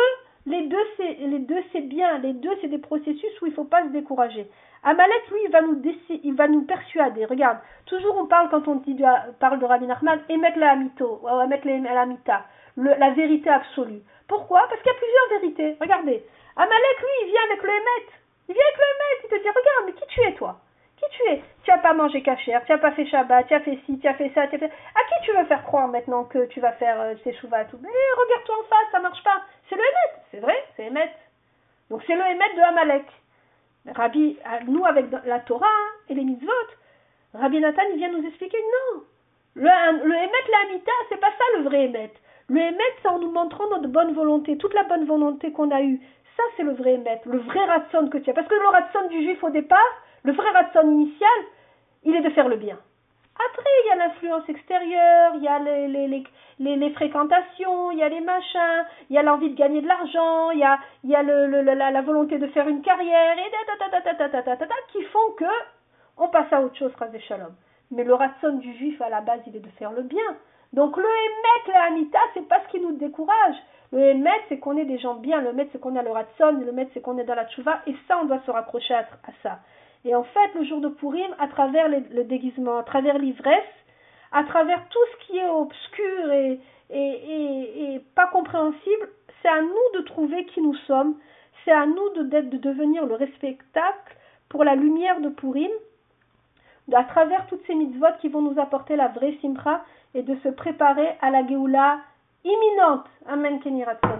les deux, c'est, les deux, c'est bien. Les deux, c'est des processus où il ne faut pas se décourager. Amalek, lui, il va nous, il va nous persuader. Regarde, toujours on parle quand on dit, parle de Rabbi Nachman, émettre la amito, la mita, la vérité absolue. Pourquoi? Parce qu'il y a plusieurs vérités. Regardez, Amalek, lui, il vient avec le Hémet. Il vient avec le Hémet. Il te dit, regarde, mais qui tu es, toi? Qui tu es? Tu n'as pas mangé cachère, tu n'as pas fait Shabbat, tu as fait ci, tu as fait ça, tu as fait... À qui tu veux faire croire maintenant que tu vas faire euh, tes tout? Mais regarde-toi en face, ça marche pas. C'est le Hémet. C'est vrai, c'est Hémet. Donc c'est le Hémet de Amalek. Rabbi, euh, nous, avec la Torah et les mitzvot, Rabbi Nathan, il vient nous expliquer non. Le, le Hémet, la Amita, c'est pas ça le vrai Hémet. Le émet, c'est en nous montrant notre bonne volonté, toute la bonne volonté qu'on a eue. Ça, c'est le vrai émet, le vrai ratson que tu as. Parce que le ratson du juif au départ, le vrai ratson initial, il est de faire le bien. Après, il y a l'influence extérieure, il y a les, fréquentations, il y a les machins, il y a l'envie de gagner de l'argent, il y a, la, volonté de faire une carrière, et qui font que on passe à autre chose, des Shalom. Mais le ratson du juif, à la base, il est de faire le bien. Donc le Hémet, la Hamita, c'est pas ce qui nous décourage. Le Hémet, c'est qu'on est des gens bien. Le Hémet, c'est qu'on a le Ratson. Le Hémet, c'est qu'on est dans la Tchouva. Et ça, on doit se raccrocher à, ça. Et en fait, le jour de Purim, à travers le déguisement, à travers l'ivresse, à travers tout ce qui est obscur et, et, et, pas compréhensible, c'est à nous de trouver qui nous sommes. C'est à nous de, de devenir le respectacle pour la lumière de Purim, à travers toutes ces mitzvot qui vont nous apporter la vraie simcha et de se préparer à la Géoula imminente. Amen, Keniratson.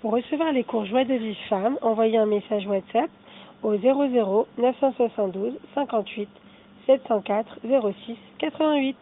Pour recevoir les cours Joie de vie femme, envoyez un message WhatsApp au 00 972 58 704 06 88.